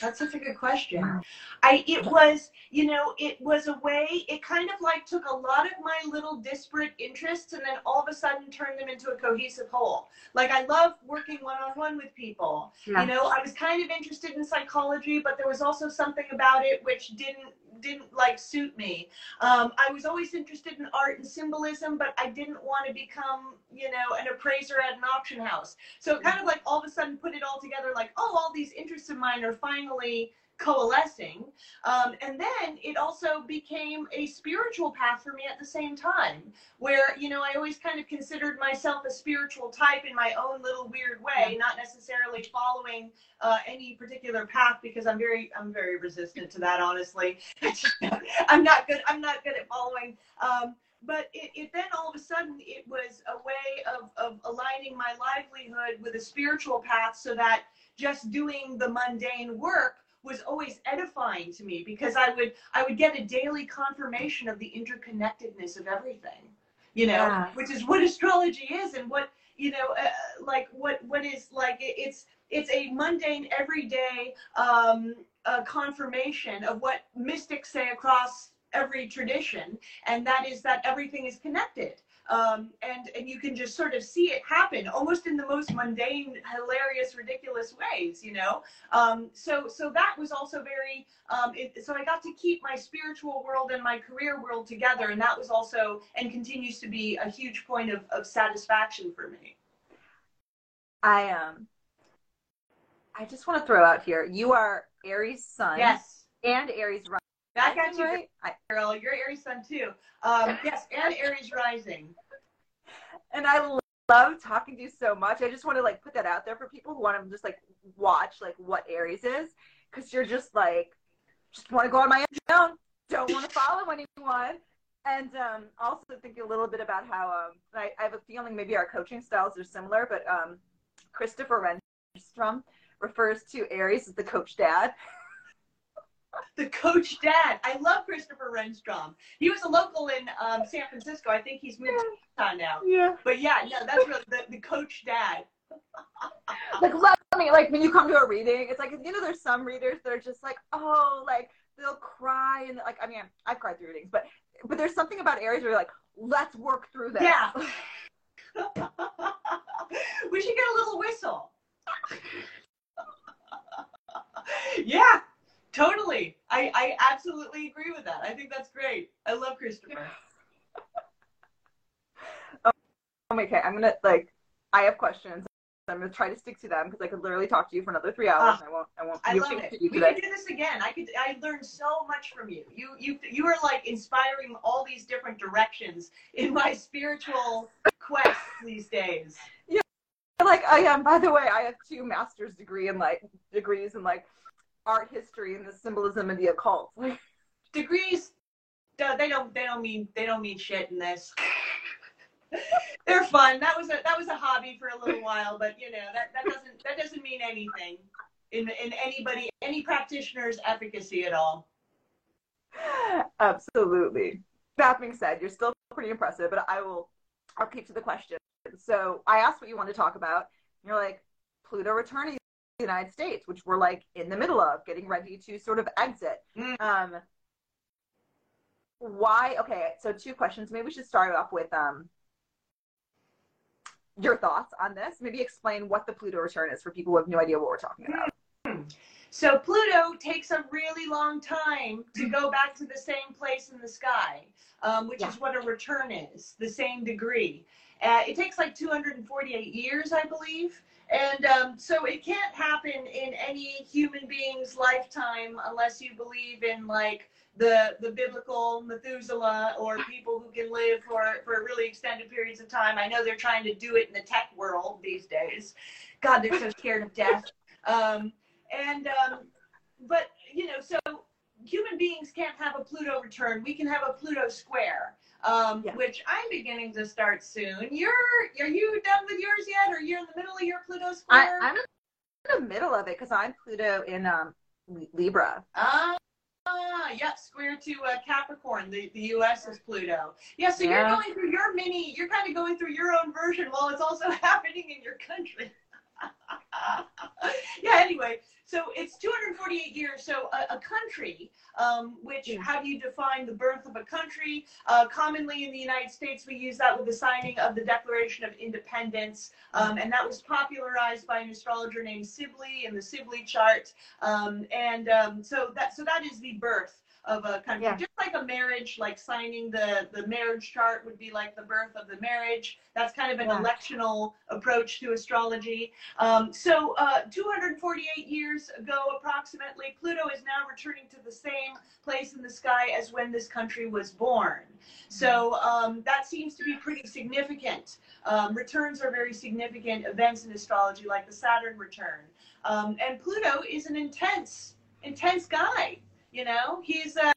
That's such a good question. I it was, you know, it was a way it kind of like took a lot of my little disparate interests and then all of a sudden turned them into a cohesive whole. Like I love working one on one with people. Yeah. You know, I was kind of interested in psychology, but there was also something about it which didn't didn't like suit me. Um, I was always interested in art and symbolism, but I didn't want to become, you know, an appraiser at an auction house. So it kind of like all of a sudden put it all together like, oh, all these interests of mine are finally finally coalescing. Um, and then it also became a spiritual path for me at the same time, where, you know, I always kind of considered myself a spiritual type in my own little weird way, not necessarily following uh, any particular path because I'm very, I'm very resistant to that, honestly. I'm not good. I'm not good at following. Um, but it, it, then all of a sudden it was a way of, of aligning my livelihood with a spiritual path so that just doing the mundane work was always edifying to me because I would I would get a daily confirmation of the interconnectedness of everything, you know, yeah. which is what astrology is and what you know, uh, like what what is like it's it's a mundane everyday um, uh, confirmation of what mystics say across every tradition, and that is that everything is connected um, and and you can just sort of see it happen almost in the most mundane, hilarious, ridiculous ways, you know. Um, so so that was also very. Um, it, so I got to keep my spiritual world and my career world together, and that was also and continues to be a huge point of of satisfaction for me. I um. I just want to throw out here: you are Aries Sun. Yes. And Aries Back at you, right? girl. You're Aries Sun too. Um, yes, and Aries Rising. And I love talking to you so much. I just want to like put that out there for people who want to just like watch like what Aries is, because you're just like just want to go on my own, don't want to follow anyone. And um, also think a little bit about how um, I, I have a feeling maybe our coaching styles are similar, but um, Christopher Renstrom refers to Aries as the coach dad. the coach dad. I love Christopher Renstrom. He was a local in um, San Francisco. I think he's moved yeah. to Utah now. Yeah. But yeah, no, that's really the, the coach dad. like let me like when you come to a reading, it's like you know there's some readers that are just like oh like they'll cry and like I mean I've cried through readings, but but there's something about Aries where you're like let's work through this. Yeah. we should get a little whistle. yeah, Totally. I, I absolutely agree with that. I think that's great. I love Christopher. oh, okay. I'm gonna like I have questions. I'm gonna try to stick to them because I could literally talk to you for another three hours. Uh, I won't. I won't. I love it. We can do this again. I could. I learned so much from you. You. You. You are like inspiring all these different directions in my spiritual quest these days. Yeah. Like I am. By the way, I have two master's degree in like degrees and like art history and the symbolism of the occult. Degrees, they don't they don't mean they don't mean shit in this. They're fun. That was a that was a hobby for a little while, but you know that, that doesn't that doesn't mean anything in in anybody any practitioner's efficacy at all. Absolutely. That being said, you're still pretty impressive, but I will I'll keep to the question. So I asked what you want to talk about. You're like Pluto returning the United States, which we're like in the middle of getting ready to sort of exit. Mm. Um, why? Okay, so two questions. Maybe we should start off with um, your thoughts on this. Maybe explain what the Pluto return is for people who have no idea what we're talking about. Hmm. So Pluto takes a really long time to go back to the same place in the sky, um, which yeah. is what a return is, the same degree. Uh, it takes like 248 years, I believe. And um, so it can't happen in any human being's lifetime unless you believe in like the the biblical Methuselah or people who can live for, for really extended periods of time. I know they're trying to do it in the tech world these days. God, they're so scared of death. Um, and um, but you know, so human beings can't have a Pluto return. We can have a Pluto square um, yeah. which I'm beginning to start soon. You're are you done with yours yet, or you're in the middle of your Pluto square? I, am in the middle of it because I'm Pluto in um, Libra. Ah. Uh, yep, square to uh, Capricorn. The, the U.S. is Pluto. Yeah, so yeah. you're going through your mini. You're kind of going through your own version while it's also happening in your country. yeah. Anyway, so it's 248 years. So a, a country, um, which yeah. how do you define the birth of a country? Uh, commonly in the United States, we use that with the signing of the Declaration of Independence, um, and that was popularized by an astrologer named Sibly in the Sibly chart. Um, and um, so that so that is the birth of a country, Yeah. just like a marriage, like signing the the marriage chart would be like the birth of the marriage. That's kind of an Yeah. electional approach to astrology. Um, so, uh, 248 years ago, approximately, Pluto is now returning to the same place in the sky as when this country was born. So um, that seems to be pretty significant. Um, returns are very significant events in astrology, like the Saturn return. Um, and Pluto is an intense, intense guy. You know, he's a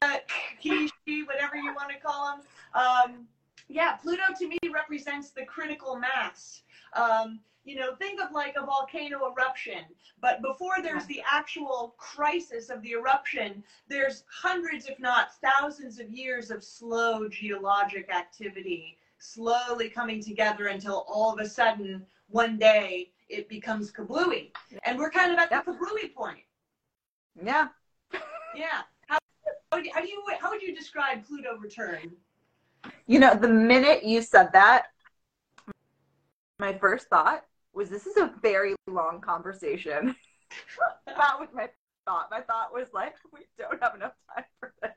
he, she, whatever you want to call him. Um, yeah, Pluto to me represents the critical mass. Um, you know, think of like a volcano eruption, but before there's the actual crisis of the eruption, there's hundreds, if not thousands, of years of slow geologic activity, slowly coming together until all of a sudden, one day, it becomes kablooey. And we're kind of at Yep. the kablooey point. Yeah. Yeah. How, how, do you, how do you how would you describe Pluto return? You know, the minute you said that, my first thought was this is a very long conversation. that was my thought. My thought was like, we don't have enough time for this.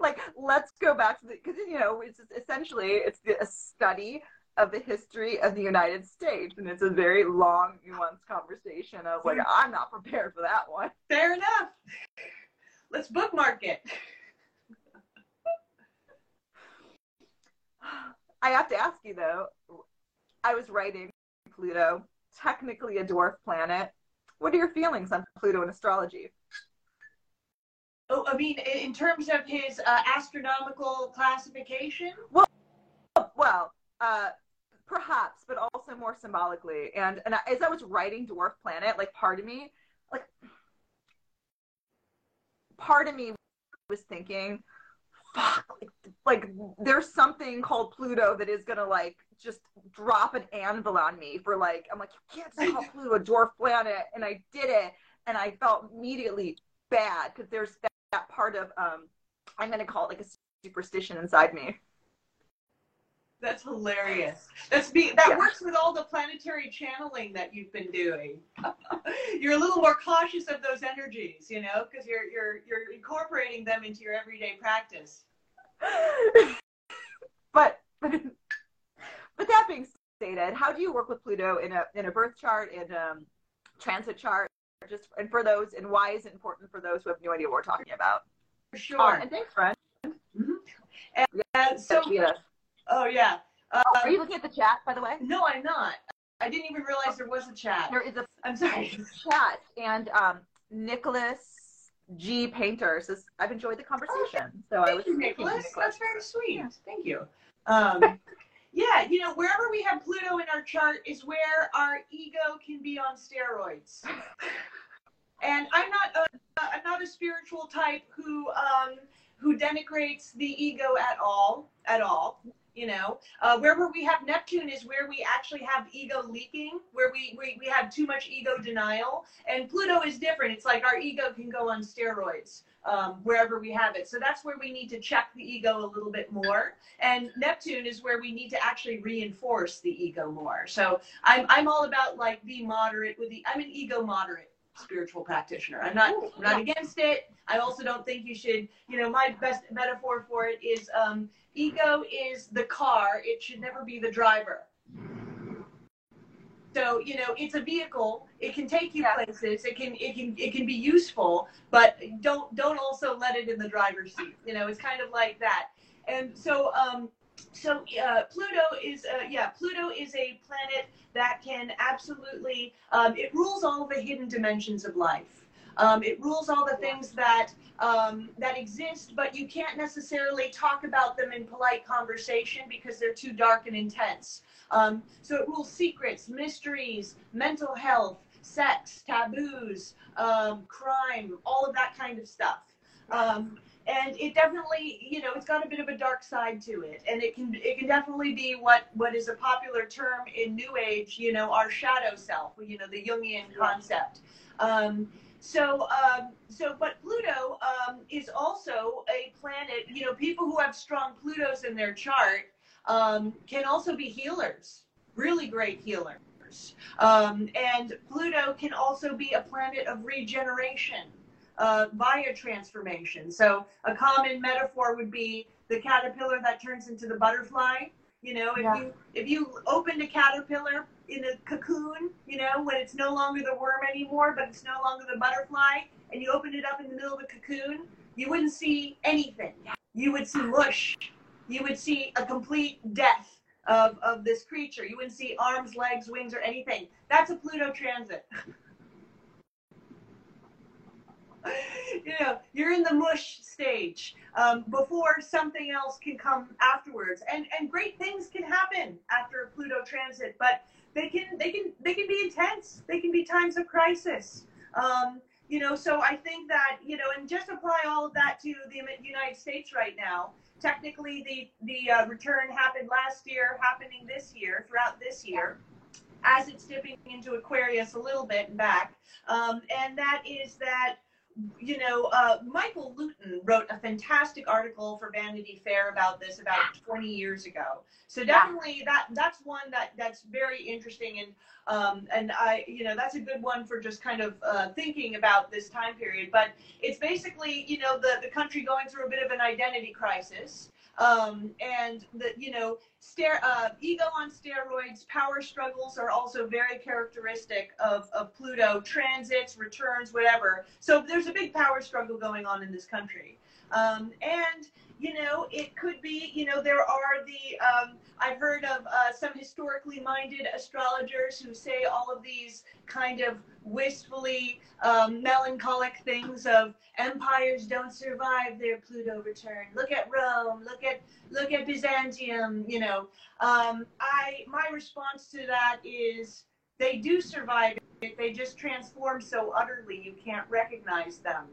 Like, let's go back to the because you know it's essentially it's the, a study of the history of the United States, and it's a very long, nuanced conversation. I was like, hmm. I'm not prepared for that one. Fair enough. Let's bookmark it. I have to ask you though. I was writing Pluto, technically a dwarf planet. What are your feelings on Pluto in astrology? Oh, I mean, in terms of his uh, astronomical classification. Well, uh, perhaps, but also more symbolically. And and as I was writing dwarf planet, like part of me, like part of me was thinking, fuck, like, like there's something called Pluto that is gonna like just drop an anvil on me for like I'm like you can't just call Pluto a dwarf planet, and I did it, and I felt immediately bad because there's that, that part of um I'm gonna call it like a superstition inside me. That's hilarious. That's be that Yeah. works with all the planetary channeling that you've been doing. you're a little more cautious of those energies, you know, because you're you're you're incorporating them into your everyday practice. but but but that being stated, how do you work with Pluto in a in a birth chart and um, transit chart? Just and for those, and why is it important for those who have no idea what we're talking about? For Oh, sure. and thanks, friend. and Uh, so, Yes. Oh yeah. Uh, Are you looking at the chat, by the way? no, I'm not. I didn't even realize there was a chat. There is a I'm sorry. chat, and um, Nicholas G. Painter says, "I've enjoyed the conversation." So I was you, thinking, Nicholas. That's very sweet. Yeah. Thank you. Um, yeah, you know, wherever we have Pluto in our chart is where our ego can be on steroids. And I'm not a, I'm not a spiritual type who um, who denigrates the ego at all, at all. You know, uh, wherever we have Neptune is where we actually have ego leaking, where we, we, we have too much ego denial. And Pluto is different. It's like our ego can go on steroids um, wherever we have it. So that's where we need to check the ego a little bit more. And Neptune is where we need to actually reinforce the ego more. So I'm, I'm all about like be moderate with the, I'm an ego moderate spiritual practitioner. I'm not, I'm not against it. I also don't think you should, you know, my best metaphor for it is um, ego is the car. It should never be the driver. So you know, it's a vehicle. It can take you Yeah. places. It can it can it can be useful, but don't don't also let it in the driver's seat. You know, it's kind of like that. And so um, so uh, Pluto is uh, yeah Pluto is a planet that can absolutely um, it rules all the hidden dimensions of life. Um, it rules all the things that um, that exist, but you can't necessarily talk about them in polite conversation because they're too dark and intense. Um, so it rules secrets, mysteries, mental health, sex, taboos, um, crime, all of that kind of stuff. And it definitely, you know, it's got a bit of a dark side to it, and it can it can definitely be what what is a popular term in New Age, you know, our shadow self, you know, the Jungian concept. Um, so, um, so, but Pluto um, is also a planet. You know, people who have strong Plutos in their chart um, can also be healers, really great healers. Um, and Pluto can also be a planet of regeneration. Uh, via transformation. So a common metaphor would be the caterpillar that turns into the butterfly. You know, if yeah. you if you opened a caterpillar in a cocoon, you know, when it's no longer the worm anymore, but it's no longer the butterfly, and you opened it up in the middle of a cocoon, you wouldn't see anything. You would see mush. You would see a complete death of, of this creature. You wouldn't see arms, legs, wings, or anything. That's a Pluto transit. you know, you're in the mush stage um, before something else can come afterwards. And and great things can happen after Pluto transit, but they can they can they can be intense. They can be times of crisis. Um, you know, so I think that you know, and just apply all of that to the United States right now. Technically, the the uh, return happened last year, happening this year, throughout this year as it's dipping into Aquarius a little bit and back. Um, and that is that you know, uh, Michael Lutin wrote a fantastic article for Vanity Fair about this about 20 years ago. So definitely that that's one that that's very interesting and um, and I you know that's a good one for just kind of uh, thinking about this time period. But it's basically you know the the country going through a bit of an identity crisis um, and the you know stare, uh, ego on steroids power struggles are also very characteristic of, of pluto. Transits returns whatever. So there's a big power struggle going on in this country. Um, and you know, it could be, you know, there are the, um, I've heard of uh, some historically minded astrologers who say all of these kind of wistfully um, melancholic things of empires don't survive their Pluto return. Look at Rome. Look at look at Byzantium. You know, um, I my response to that is they do survive it. They just transform so utterly you can't recognize them.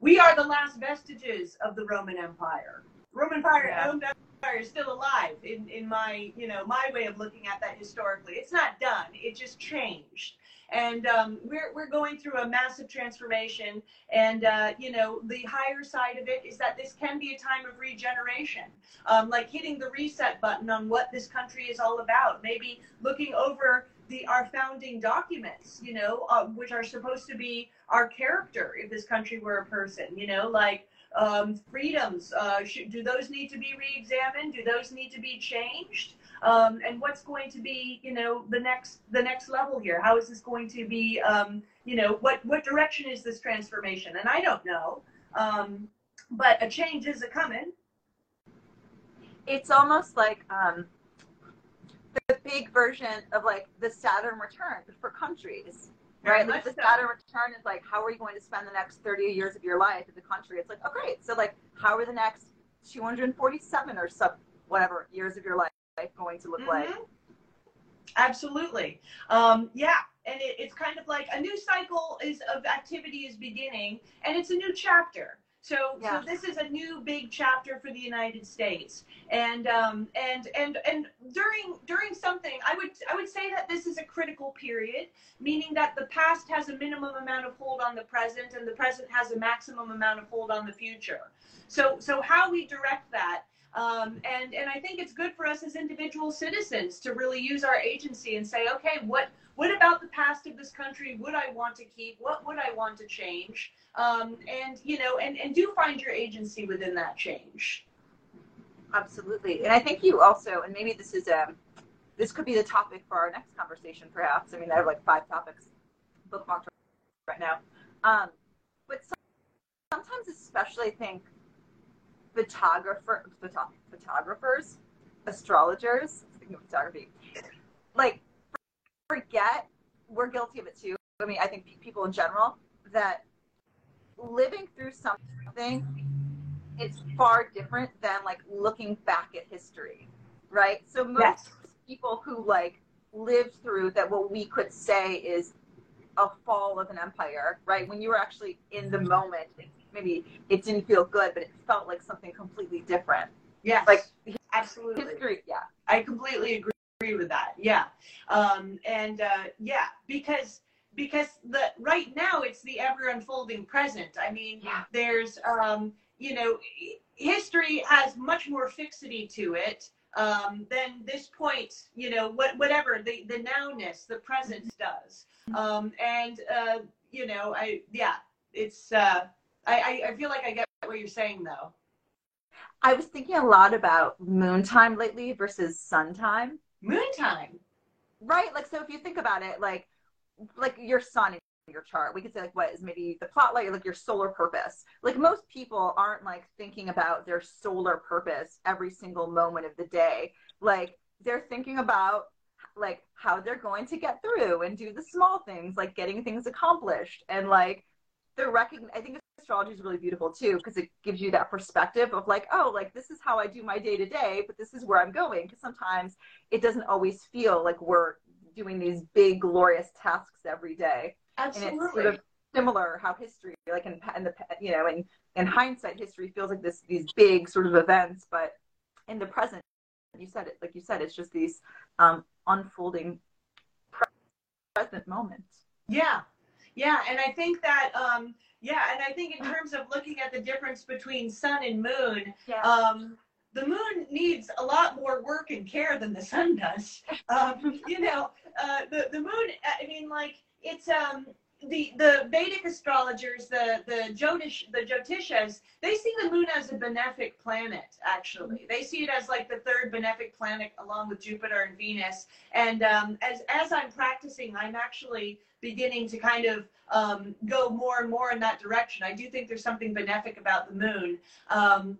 We are the last vestiges of the Roman Empire. Roman Empire, yeah. Roman Empire is still alive in, in my, you know, my way of looking at that historically. It's not done. It just changed. And um, we're, we're going through a massive transformation. And, uh, you know, the higher side of it is that this can be a time of regeneration, um, like hitting the reset button on what this country is all about. Maybe looking over the our founding documents, you know, uh, which are supposed to be our character if this country were a person, you know, like um, freedoms. Uh, do those need to be re-examined? Do those need to be changed? Um, and what's going to be, you know, the next the next level here? How is this going to be? Um, you know, what what direction is this transformation? And I don't know, um, but a change is a coming. It's almost like um, the big version of like the Saturn return for countries right? Like the Saturn return is like, how are you going to spend the next 30 years of your life in the country? It's like, oh, great. So, like, how are the next 247 or sub whatever years of your life going to look mm-hmm. like? Absolutely. Um, yeah. And it, it's kind of like a new cycle is of activity is beginning and it's a new chapter. So, yeah. so this is a new big chapter for the United States, and um, and and and during during something, I would I would say that this is a critical period, meaning that the past has a minimum amount of hold on the present, and the present has a maximum amount of hold on the future. So, so how we direct that um, and and I think it's good for us as individual citizens to really use our agency and say, okay, what what about the past of this country would I want to keep? What would I want to change? Um, and you know, and and do find your agency within that change. Absolutely, and I think you also, and maybe this is um, this could be the topic for our next conversation, perhaps. I mean, I have like five topics bookmarked right now, um, but sometimes, especially, I think photographer, photo, photographers, astrologers, speaking of photography, like forget we're guilty of it too. I mean, I think people in general that living through something it's far different than like looking back at history, right? So most yes. people who like lived through that what we could say is a fall of an empire, right? When you were actually in the moment, maybe it didn't feel good, but it felt like something completely different. Yeah, like absolutely. History, yeah. I completely agree with that. Yeah, um, and uh, yeah, because because the right now it's the ever unfolding present. I mean, yeah. there's um, you know, history has much more fixity to it um, than this point. You know, what whatever the the nowness, the present does. Um, and uh, you know, I yeah, it's. Uh, I, I, I feel like I get what you're saying though. I was thinking a lot about moon time lately versus sun time. Moon time. Right? Like so if you think about it, like like your sun in your chart, we could say like what is maybe the plot light, like your solar purpose. Like most people aren't like thinking about their solar purpose every single moment of the day. Like they're thinking about like how they're going to get through and do the small things like getting things accomplished and like the recognize i think astrology is really beautiful too because it gives you that perspective of like oh like this is how i do my day to day but this is where i'm going because sometimes it doesn't always feel like we're doing these big glorious tasks every day. Absolutely and it's sort of similar how history like in, in the you know in in hindsight history feels like this these big sort of events but in the present you said it like you said it's just these um, unfolding present moments yeah yeah and i think that um yeah and i think in terms of looking at the difference between sun and moon yeah. um the moon needs a lot more work and care than the sun does um you know uh the the moon i mean like it's um the the Vedic astrologers, the the Jyotish, the Jyotishas, they see the moon as a benefic planet. Actually, they see it as like the third benefic planet, along with Jupiter and Venus. And um, as as I'm practicing, I'm actually beginning to kind of um, go more and more in that direction. I do think there's something benefic about the moon. Um,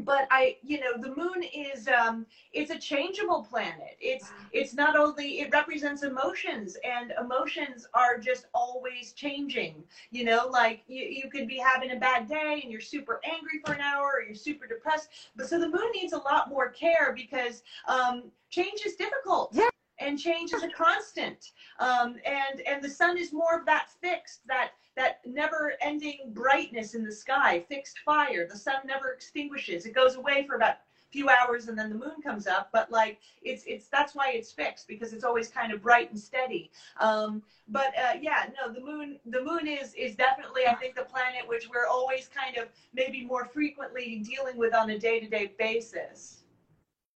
but I, you know, the moon is um, it's a changeable planet. It's it's not only it represents emotions, and emotions are just always changing. You know, like you, you could be having a bad day and you're super angry for an hour, or you're super depressed. But so the moon needs a lot more care because um, change is difficult. Yeah. And change is a constant, um, and and the sun is more of that fixed, that that never ending brightness in the sky, fixed fire. The sun never extinguishes. It goes away for about a few hours and then the moon comes up, but like it's it's that's why it's fixed because it's always kind of bright and steady. Um, but uh, yeah, no, the moon the moon is is definitely I think the planet which we're always kind of maybe more frequently dealing with on a day to day basis.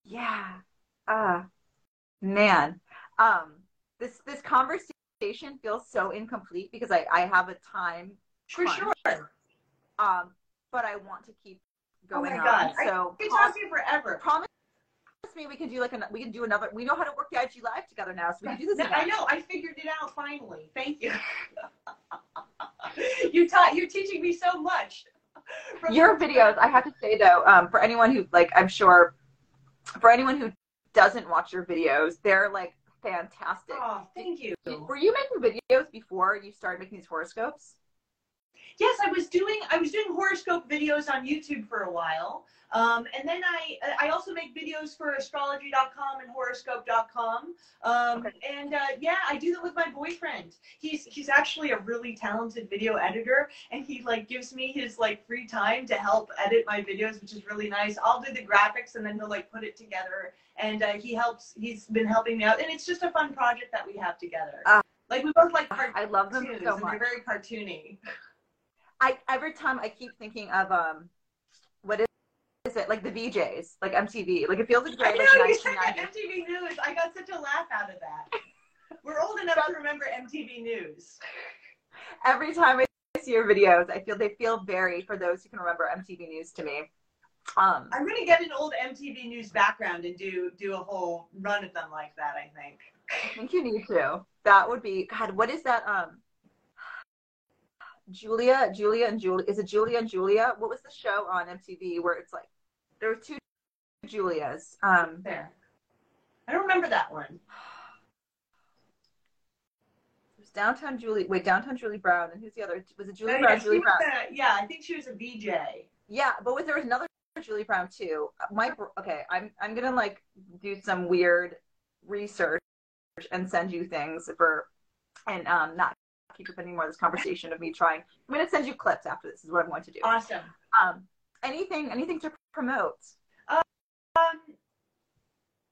Yeah. Ah, man. Um, this this conversation feels so incomplete because I, I have a time. For sure. Um, but I want to keep going oh my on. God. So I could talk to you forever. Promise me we can do like an, we can do another. We know how to work the IG live together now, so we can do this. I know. I figured it out finally. Thank you. you taught. You're teaching me so much. Your videos, I have to say though, um, for anyone who like, I'm sure, for anyone who doesn't watch your videos, they're like fantastic. Oh, thank you. Were you making videos before you started making these horoscopes? Yes, I was doing I was doing horoscope videos on YouTube for a while. Um, and then I I also make videos for astrology.com and horoscope.com. Um, okay. And uh, yeah, I do that with my boyfriend. He's he's actually a really talented video editor, and he like gives me his like free time to help edit my videos, which is really nice. I'll do the graphics, and then he'll like put it together. And uh, he helps. He's been helping me out, and it's just a fun project that we have together. Uh, like we both like cartoons. I love them so much. They're very cartoony. I every time I keep thinking of um, what is is it like the VJs, like MTV? Like it feels like great. I know, like, you said MTV News. I got such a laugh out of that. We're old enough to remember MTV News. Every time I see your videos, I feel they feel very for those who can remember MTV News to me. Um, I'm gonna get an old MTV News background and do do a whole run of them like that. I think. I think you need to. That would be God. What is that? Um, Julia, Julia and Julia. Is it Julia and Julia? What was the show on MTV where it's like there were two Julias? Um, there. I don't remember that one. It was Downtown Julie. Wait, Downtown Julie Brown, and who's the other? Was it Julie oh, Brown? Yeah, Julie Brown. A, yeah, I think she was a VJ. Yeah, but was there was another Julie Brown too? My okay, I'm I'm gonna like do some weird research and send you things for and um not keep up any more of this conversation of me trying. I'm going to send you clips after this. Is what I'm going to do. Awesome. Um, anything, anything to promote? Um,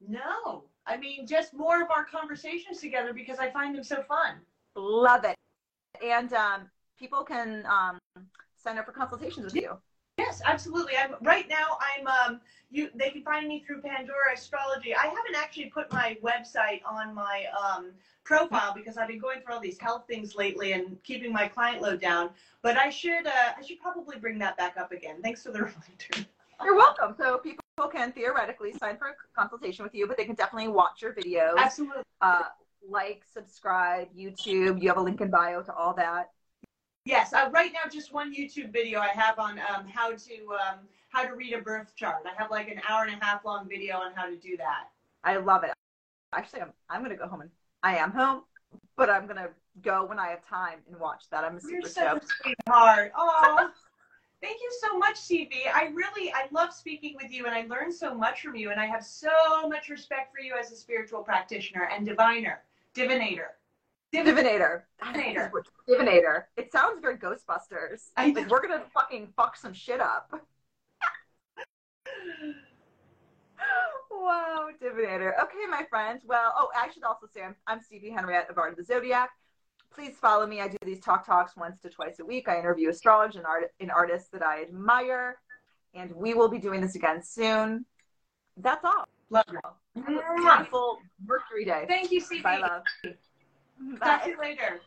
no. I mean, just more of our conversations together because I find them so fun. Love it. And um, people can um, sign up for consultations with you. Yes, absolutely. I'm right now. I'm um. You they can find me through Pandora Astrology. I haven't actually put my website on my um profile because I've been going through all these health things lately and keeping my client load down. But I should uh, I should probably bring that back up again. Thanks for the reminder. You're welcome. So people can theoretically sign for a consultation with you, but they can definitely watch your videos. Absolutely. Uh, like, subscribe, YouTube. You have a link in bio to all that. Yes, uh, right now just one YouTube video I have on um, how to um, how to read a birth chart. I have like an hour and a half long video on how to do that. I love it. Actually, I'm I'm gonna go home and I am home, but I'm gonna go when I have time and watch that. I'm a super You're such a sweetheart. Oh. Thank you so much, CV. I really, I love speaking with you and I learned so much from you and I have so much respect for you as a spiritual practitioner and diviner, divinator. Divinator. Divinator. Divinator. It sounds very Ghostbusters. I like we're gonna fucking fuck some shit up. Wow, divinator. Okay, my friend. Well, oh, I should also say I'm, I'm Stevie Henriette of Art of the Zodiac. Please follow me. I do these talk talks once to twice a week. I interview astrologers and, art, and artists that I admire. And we will be doing this again soon. That's all. Love you. Beautiful Mercury Day. Thank you, Stevie. Bye, love. Talk to you later.